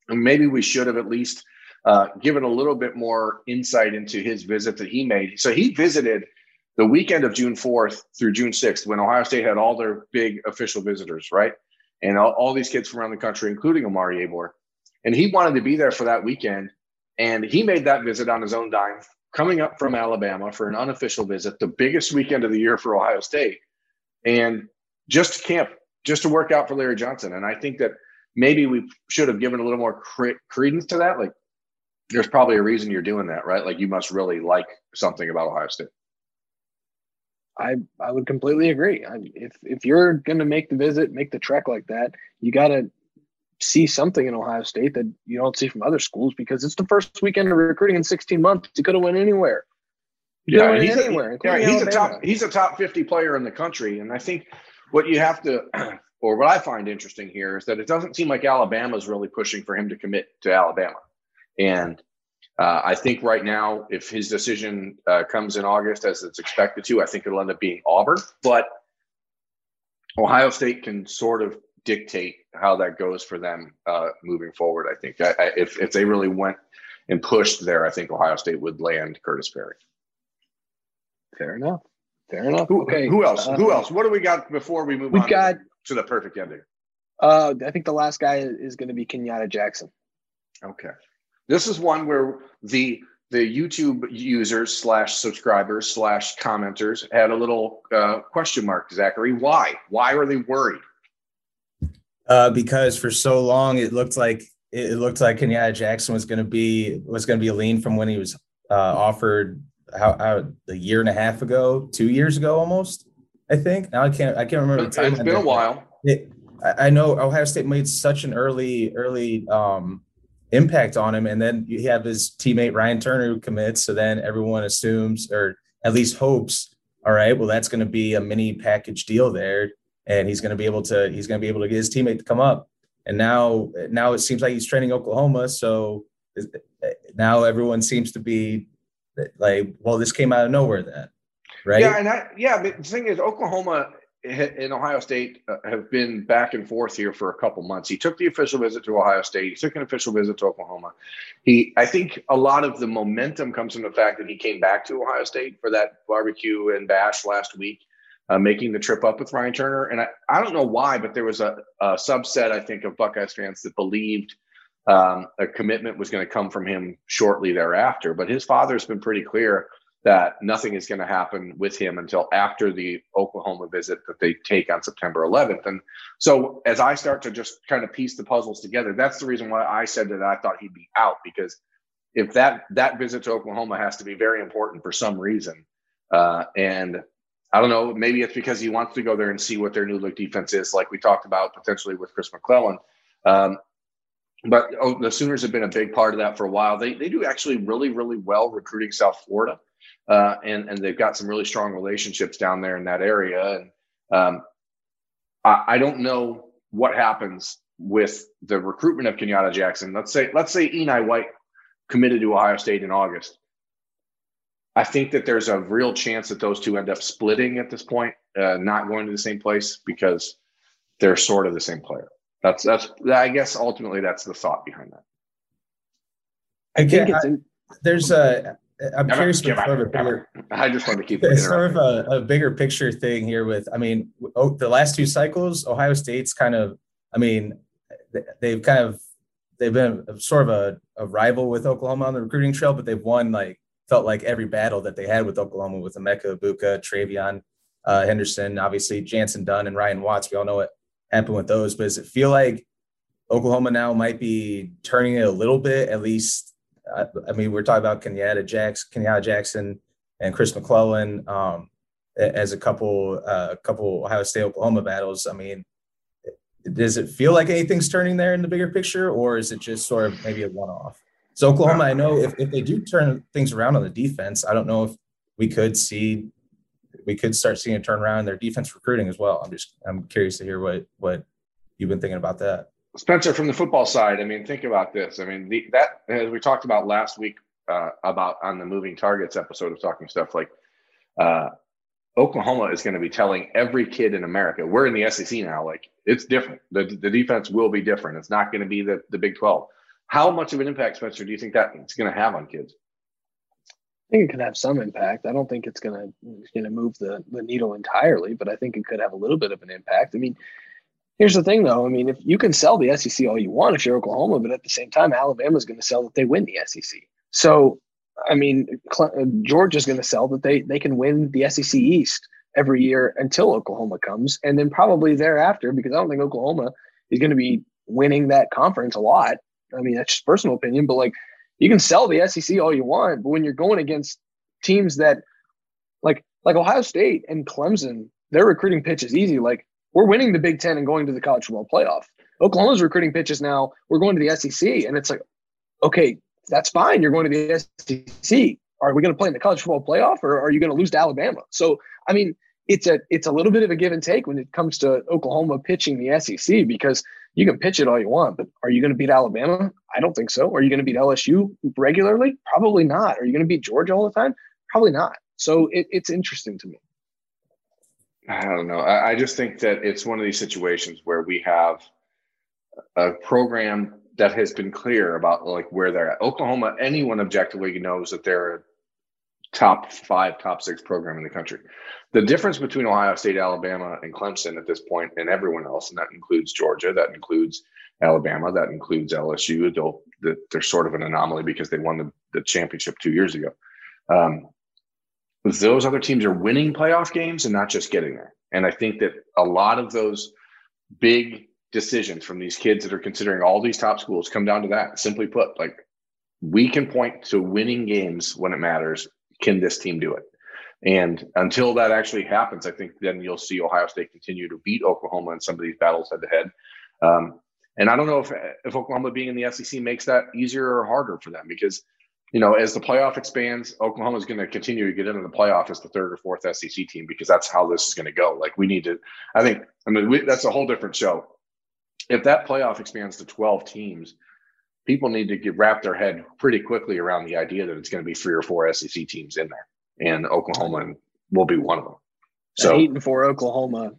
And maybe we should have at least uh, given a little bit more insight into his visit that he made. So he visited the weekend of June 4th through June 6th, when Ohio State had all their big official visitors, right? And all, all these kids from around the country, including Omari Abor. And he wanted to be there for that weekend. And he made that visit on his own dime, coming up from Alabama for an unofficial visit, the biggest weekend of the year for Ohio State. And just to camp, just to work out for Larry Johnson. And I think that maybe we should have given a little more cre- credence to that. Like, there's probably a reason you're doing that, right? Like, you must really like something about Ohio State. I I would completely agree. I, if if you're going to make the visit, make the trek like that, you got to see something in Ohio State that you don't see from other schools because it's the first weekend of recruiting in 16 months. You could have went anywhere. You yeah, he's anywhere. A, yeah, he's a top he's a top 50 player in the country, and I think what you have to, or what I find interesting here is that it doesn't seem like Alabama's really pushing for him to commit to Alabama, and uh, I think right now, if his decision uh, comes in August as it's expected to, I think it'll end up being Auburn. But Ohio State can sort of dictate how that goes for them uh, moving forward. I think I, I, if if they really went and pushed there, I think Ohio State would land Curtis Perry. Fair enough. Fair enough. Who, okay. Who else? who else? What do we got before we move We've on got, to the perfect ending? Uh, I think the last guy is going to be Kenyatta Jackson. Okay. This is one where the the YouTube users slash subscribers slash commenters had a little uh, question mark. Zachary, why? Why were they worried? Uh, because for so long it looked like it looked like Kenyatta Jackson was going to be was going to be a lean from when he was uh, offered how, how a year and a half ago, two years ago almost. I think now I can't I can't remember. The time it's been a while. It, I know Ohio State made such an early early um, impact on him. And then you have his teammate Ryan Turner who commits. So then everyone assumes or at least hopes, all right, well, that's going to be a mini package deal there. And he's going to be able to, he's going to be able to get his teammate to come up. And now, now it seems like he's training Oklahoma. So now everyone seems to be like, well, this came out of nowhere then. Right. Yeah. And I, yeah, but the thing is, Oklahoma in Ohio State uh, have been back and forth here for a couple months. He took the official visit to Ohio State. He took an official visit to Oklahoma. He, I think, a lot of the momentum comes from the fact that he came back to Ohio State for that barbecue and bash last week, uh, making the trip up with Ryan Turner. And I, I don't know why, but there was a, a subset, I think, of Buckeyes fans that believed um, a commitment was going to come from him shortly thereafter. But his father's been pretty clear that nothing is going to happen with him until after the Oklahoma visit that they take on September 11th. And so, as I start to just kind of piece the puzzles together, that's the reason why I said that I thought he'd be out because if that that visit to Oklahoma has to be very important for some reason, uh, and I don't know, maybe it's because he wants to go there and see what their new look defense is, like we talked about potentially with Chris McClellan. Um, but oh, the Sooners have been a big part of that for a while. They they do actually really really well recruiting South Florida uh, and and they've got some really strong relationships down there in that area. And um, I, I, don't know what happens with the recruitment of Kenyatta Jackson. Let's say let's say Enai White committed to Ohio State in August. I think that there's a real chance that those two end up splitting at this point, uh, not going to the same place because they're sort of the same player. That's that's I guess ultimately that's the thought behind that. Again, I, there's a I'm curious about sort of bigger, I just want to keep it sort of a, a, bigger picture thing here. With I mean, oh, the last two cycles, Ohio State's kind of, I mean, they've kind of they've been sort of a, a rival with Oklahoma on the recruiting trail, but they've won like felt like every battle that they had with Oklahoma with Emeka Egbuka, TreVeyon uh, Henderson, obviously Jantzen Dunn and Ryan Watts. We all know what happened with those, but does it feel like Oklahoma now might be turning it a little bit, at least I, I mean, we're talking about Kenyatta Jackson, Kenyatta Jackson, and Chris McClellan um, as a couple, uh, couple Ohio State Oklahoma battles. I mean, does it feel like anything's turning there in the bigger picture, or is it just sort of maybe a one-off? So Oklahoma, I know if, if they do turn things around on the defense, I don't know if we could see we could start seeing a turnaround in their defense recruiting as well. I'm just I'm curious to hear what what you've been thinking about that. Spencer, from the football side, I mean, think about this. I mean, the, that as we talked about last week uh, about on the moving targets episode of talking stuff like uh, Oklahoma is going to be telling every kid in America, we're in the SEC now. Like it's different. The, the defense will be different. It's not going to be the, the Big 12. How much of an impact, Spencer, do you think that it's going to have on kids? I think it could have some impact. I don't think it's going to going to move the, the needle entirely, but I think it could have a little bit of an impact. I mean, Here's the thing, though. I mean, if you can sell the SEC all you want if you're Oklahoma, but at the same time, Alabama's going to sell that they win the SEC. So, I mean, uh, Georgia's going to sell that they they can win the SEC East every year until Oklahoma comes, and then probably thereafter, because I don't think Oklahoma is going to be winning that conference a lot. I mean, that's just personal opinion, but like you can sell the SEC all you want, but when you're going against teams that like like Ohio State and Clemson, their recruiting pitch is easy. Like we're winning the Big Ten and going to the college football playoff. Oklahoma's recruiting pitches now. We're going to the SEC, and it's like, okay, that's fine. You're going to the SEC. Are we going to play in the college football playoff, or are you going to lose to Alabama? So, I mean, it's a it's a little bit of a give and take when it comes to Oklahoma pitching the SEC because you can pitch it all you want, but are you going to beat Alabama? I don't think so. Are you going to beat LSU regularly? Probably not. Are you going to beat Georgia all the time? Probably not. So it, it's interesting to me. I don't know. I, I just think that it's one of these situations where we have a program that has been clear about like where they're at. Oklahoma, anyone objectively knows that they're a top five, top six program in the country. The difference between Ohio State, Alabama, and Clemson at this point, and everyone else, and that includes Georgia, that includes Alabama, that includes LSU. They'll, they're sort of an anomaly because they won the, the championship two years ago. Um, those other teams are winning playoff games and not just getting there. And I think that a lot of those big decisions from these kids that are considering all these top schools come down to that. Simply put, like we can point to winning games when it matters. Can this team do it? And until that actually happens, I think then you'll see Ohio State continue to beat Oklahoma in some of these battles head to head. Um, and I don't know if if Oklahoma being in the SEC makes that easier or harder for them because you know, as the playoff expands, Oklahoma is going to continue to get into the playoff as the third or fourth SEC team because that's how this is going to go. Like we need to, I think, I mean, we, that's a whole different show. If that playoff expands to 12 teams, people need to get wrap their head pretty quickly around the idea that it's going to be three or four SEC teams in there, and Oklahoma will be one of them. So eight and four Oklahoma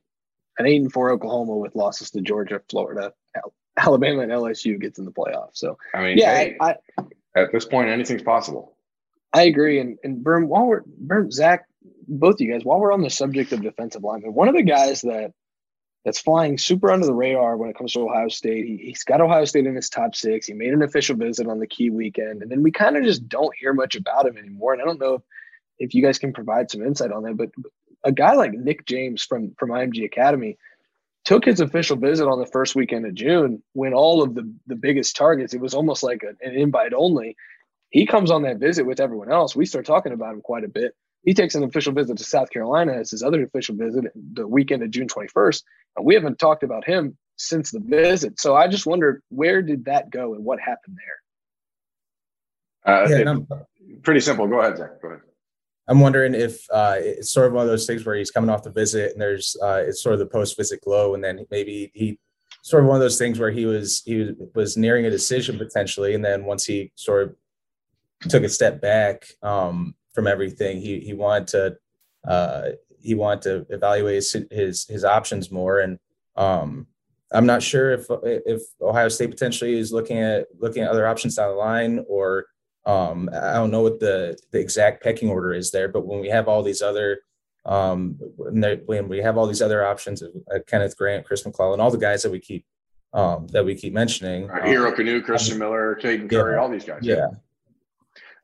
an eight and four Oklahoma with losses to Georgia, Florida, Alabama, and LSU gets in the playoffs. So I mean, yeah, hey, I, I, at this point, anything's possible. I agree. And and Berm, while we're Berm, Zach, both of you guys, while we're on the subject of defensive linemen, one of the guys that that's flying super under the radar when it comes to Ohio State. He, he's got Ohio State in his top six. He made an official visit on the key weekend, and then we kind of just don't hear much about him anymore. And I don't know if, if you guys can provide some insight on that, but a guy like Nick James from from IMG Academy took his official visit on the first weekend of June when all of the the biggest targets. It was almost like a, an invite only. He comes on that visit with everyone else. We start talking about him quite a bit. He takes an official visit to South Carolina as his other official visit the weekend of June 21st. And we haven't talked about him since the visit. So I just wondered where did that go and what happened there? Uh, yeah, it, pretty simple. Go ahead, Zach. Go ahead. I'm wondering if uh, it's sort of one of those things where he's coming off the visit and there's uh, it's sort of the post visit glow, and then maybe he sort of one of those things where he was he was nearing a decision potentially, and then once he sort of took a step back um, from everything, he he wanted to uh, he wanted to evaluate his his, his options more, and um, I'm not sure if if Ohio State potentially is looking at looking at other options down the line or um, I don't know what the, the exact pecking order is there, but when we have all these other um, when we have all these other options, uh, Kenneth Grant, Chris McClellan, all the guys that we keep um, that we keep mentioning, right, Hero um, Kanu, Christian Miller, Caden Curry, yeah, all these guys. Yeah.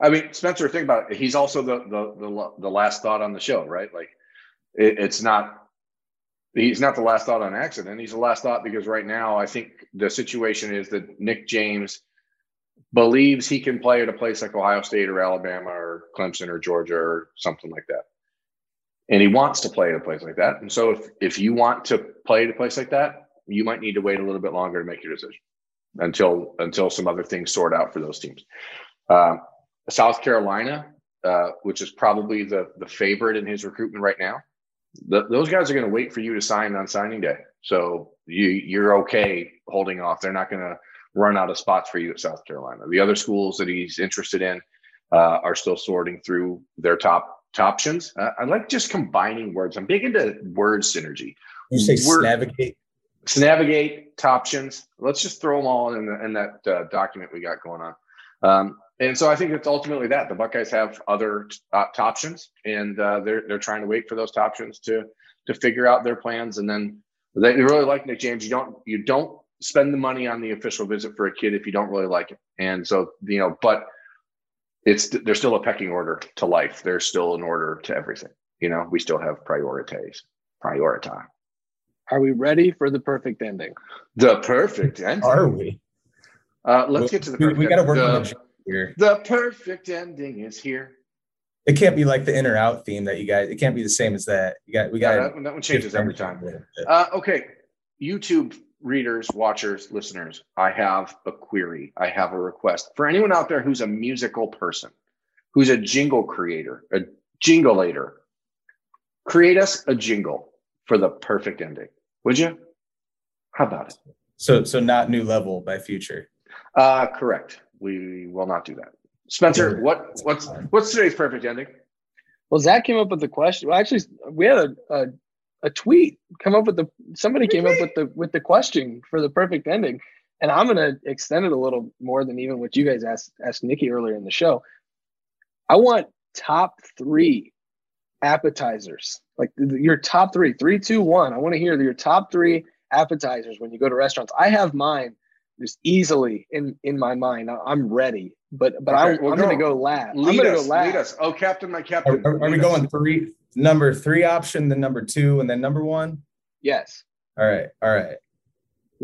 I mean, Spencer, think about it. He's also the the the, the last thought on the show, right? Like, it, it's not. He's not the last thought on accident. He's the last thought because right now, I think the situation is that Nick James believes he can play at a place like Ohio State or Alabama or Clemson or Georgia or something like that. And he wants to play at a place like that. And so if if you want to play at a place like that, you might need to wait a little bit longer to make your decision until until some other things sort out for those teams. Um, South Carolina, uh, which is probably the the favorite in his recruitment right now, the, those guys are going to wait for you to sign on signing day. So you you're okay holding off. They're not going to run out of spots for you at South Carolina. The other schools that he's interested in uh, are still sorting through their top, top options. Uh, I like just combining words. I'm big into word synergy. You say navigate. Navigate, options. Let's just throw them all in, the, in that uh, document we got going on. Um, and so I think it's ultimately that the Buckeyes have other uh, options, and uh, they're they're trying to wait for those options to to figure out their plans, and then they really like Nick James. You don't you don't spend the money on the official visit for a kid if you don't really like it. And so, you know, but it's there's still a pecking order to life. There's still an order to everything. You know, we still have priorities. Prioritize. Are we ready for the perfect ending? The perfect ending. Are we? Uh, let's get to the perfect we, we got to work the, on the here. The perfect ending is here. It can't be like the in or out theme that you guys. It can't be the same as that. You got we got no, that, that, one changes every time. Uh, okay, YouTube readers, watchers, listeners, I have a query. I have a request for anyone out there who's a musical person, who's a jingle creator, a jingleator. Create us a jingle for the perfect ending, would you? How about it? So, so not new level by future. Uh, correct. We will not do that. Spencer, what what's what's today's perfect ending? Well, Zach came up with the question. Well, actually, we had a, a a tweet come up with the somebody came up mhm. with the with the question for the perfect ending. And i'm going to extend it a little more than even what you guys asked asked nikki earlier in the show. I want top three appetizers like your top three three two one. I want to hear your top three appetizers when you go to restaurants. I have mine just easily in in my mind. I'm ready but but okay, I, am going to go last. lead i'm going to go last lead us. Oh captain my captain. are, are we going three number three option, then number two, and then number one? Yes. All right. All right.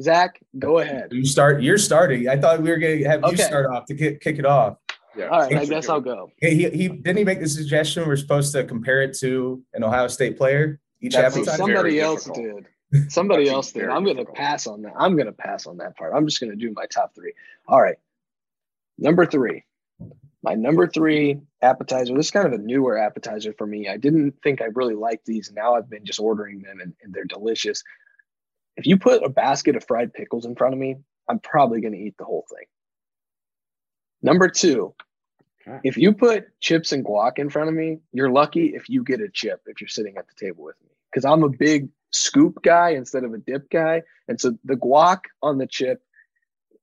Zach, go ahead. You start. You're starting. I thought we were going to have okay. you start off to kick, kick it off. Yeah. All right. I guess I'll go. He, he, he didn't he make the suggestion we're supposed to compare it to an Ohio State player each episode. Somebody else did. Somebody else did. I'm going to pass on that. I'm going to pass on that part. I'm just going to do my top three. All right. Number three. My number three appetizer. This is kind of a newer appetizer for me. I didn't think I really liked these. Now I've been just ordering them and, and they're delicious. If you put a basket of fried pickles in front of me, I'm probably going to eat the whole thing. Number two, okay. if you put chips and guac in front of me, you're lucky if you get a chip if you're sitting at the table with me. Because I'm a big scoop guy instead of a dip guy. And so the guac on the chip,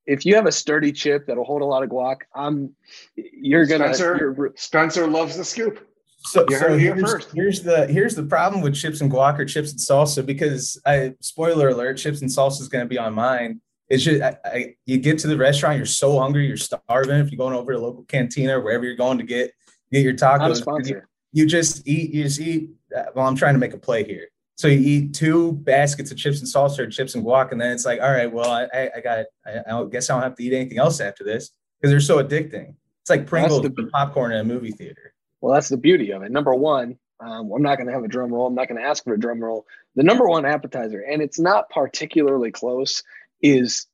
if you have a sturdy chip that'll hold a lot of guac, I'm you're gonna Spencer, you're, Spencer loves the scoop. So, so heard here here's, first. here's the here's the problem with chips and guac or chips and salsa because I spoiler alert, chips and salsa is going to be on mine. It's just I, I, you get to the restaurant, you're so hungry, you're starving. If you're going over to a local cantina or wherever you're going to get get your tacos, you, you just eat you just eat. uh, Well, I'm trying to make a play here. So you eat two baskets of chips and salsa or chips and guac, and then it's like, all right, well, I I, I got I, I guess I don't have to eat anything else after this because they're so addicting. It's like Pringles the- with popcorn in a movie theater. Well, that's the beauty of it. Number one, um, I'm not going to have a drum roll. I'm not going to ask for a drum roll. The number one appetizer, and it's not particularly close, is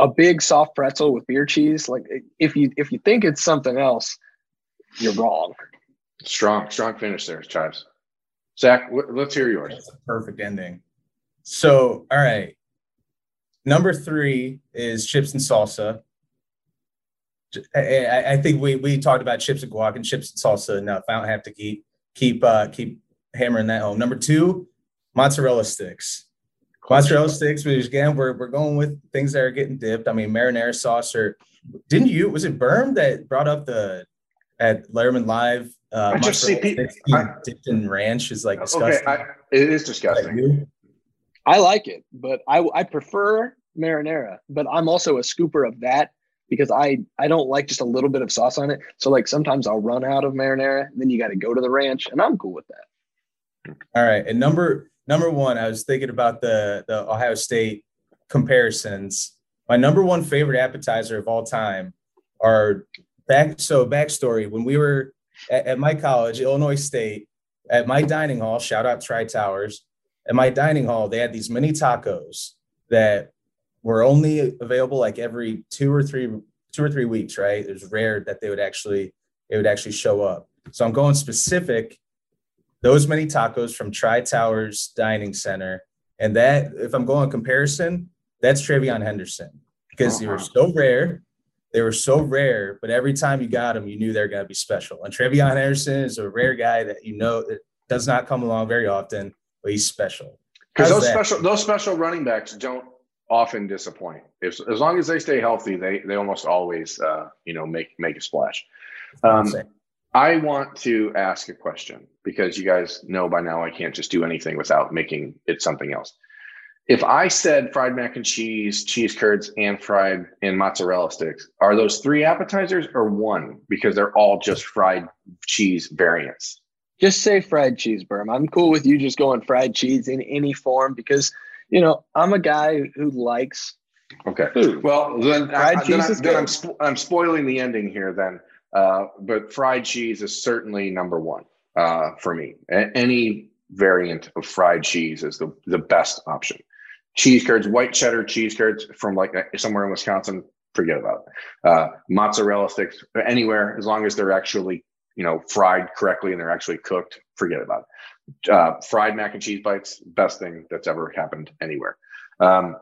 a big soft pretzel with beer cheese. Like if you if you think it's something else, you're wrong. Strong, strong finish there, Chives. Zach, let's hear yours. That's a perfect ending. So, all right. Number three is chips and salsa. I think we we talked about chips and guac and chips and salsa enough. I don't have to keep keep uh keep hammering that home. Number two, mozzarella sticks. Mozzarella sticks, which again, we're we're going with things that are getting dipped. I mean, marinara sauce or didn't you? Was it Berm that brought up the at Letterman Live? Uh, I just see mozzarella pe- sticks being I- dipped in ranch is like Okay, disgusting. I, it is Like disgusting. you? I like it, but I I prefer marinara. But I'm also a scooper of that because I I don't like just a little bit of sauce on it. So like sometimes I'll run out of marinara, and then you got to go to the ranch, and I'm cool with that. All right, and number number one, I was thinking about the the Ohio State comparisons. My number one favorite appetizer of all time are back. So backstory: when we were at, at my college, Illinois State, at my dining hall, shout out Tri Towers. At my dining hall, they had these mini tacos that were only available like every two or three two or three weeks. Right? It was rare that they would actually it would actually show up. So I'm going specific those many tacos from Tri Towers Dining Center. And that, if I'm going comparison, that's TreVeyon Henderson because they were Uh-huh. so rare. They were so rare, but every time you got them, you knew they're going to be special. And TreVeyon Henderson is a rare guy that you know that does not come along very often, but he's special. Because those that? special those special running backs don't often disappoint. If, as long as they stay healthy, they they almost always uh, you know make make a splash. Um, I want to ask a question because you guys know by now I can't just do anything without making it something else. If I said fried mac and cheese, cheese curds, and fried and mozzarella sticks, are those three appetizers or one? Because they're all just fried cheese variants. Just say fried cheese, Berm. I'm cool with you just going fried cheese in any form because you know I'm a guy who likes Okay. food. Well, then, Fried I, then, I, then I'm, spo- I'm spoiling the ending here. Then, uh, but fried cheese is certainly number one uh, for me. A- any variant of fried cheese is the the best option. Cheese curds, white cheddar cheese curds from like uh, somewhere in Wisconsin, forget about it. Uh, mozzarella sticks anywhere as long as they're actually you know fried correctly and they're actually cooked, forget about it. Uh, fried mac and cheese bites, best thing that's ever happened anywhere. Um,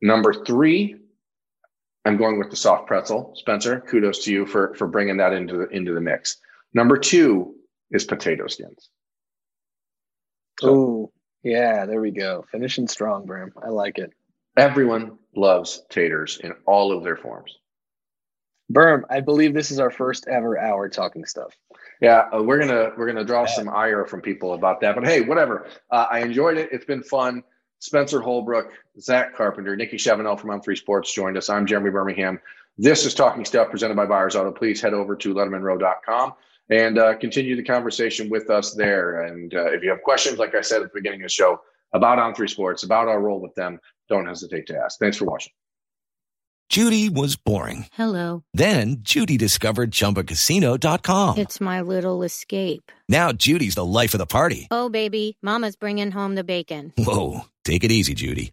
Number three, I'm going with the soft pretzel. Spencer, kudos to you for for bringing that into the into the mix. Number two is potato skins. Oh, yeah, there we go. Finishing strong, Berm. I like it. Everyone loves taters in all of their forms. Berm, I believe this is our first ever hour talking stuff. Yeah, uh, we're gonna we're gonna draw some ire from people about that, but hey, whatever. Uh, I enjoyed it. It's been fun. Spencer Holbrook, Zach Carpenter, Nikki Chavanelle from On Three Sports joined us. I'm Jeremy Birmingham. This is Talking Stuff presented by Byers Auto. Please head over to LettermanRow.com and uh, continue the conversation with us there. And uh, if you have questions, like I said at the beginning of the show, about On Three Sports, about our role with them, don't hesitate to ask. Thanks for watching. Judy was boring. Hello. Then Judy discovered ChumbaCasino.com. It's my little escape. Now Judy's the life of the party. Oh, baby, Mama's bringing home the bacon. Whoa, take it easy, Judy.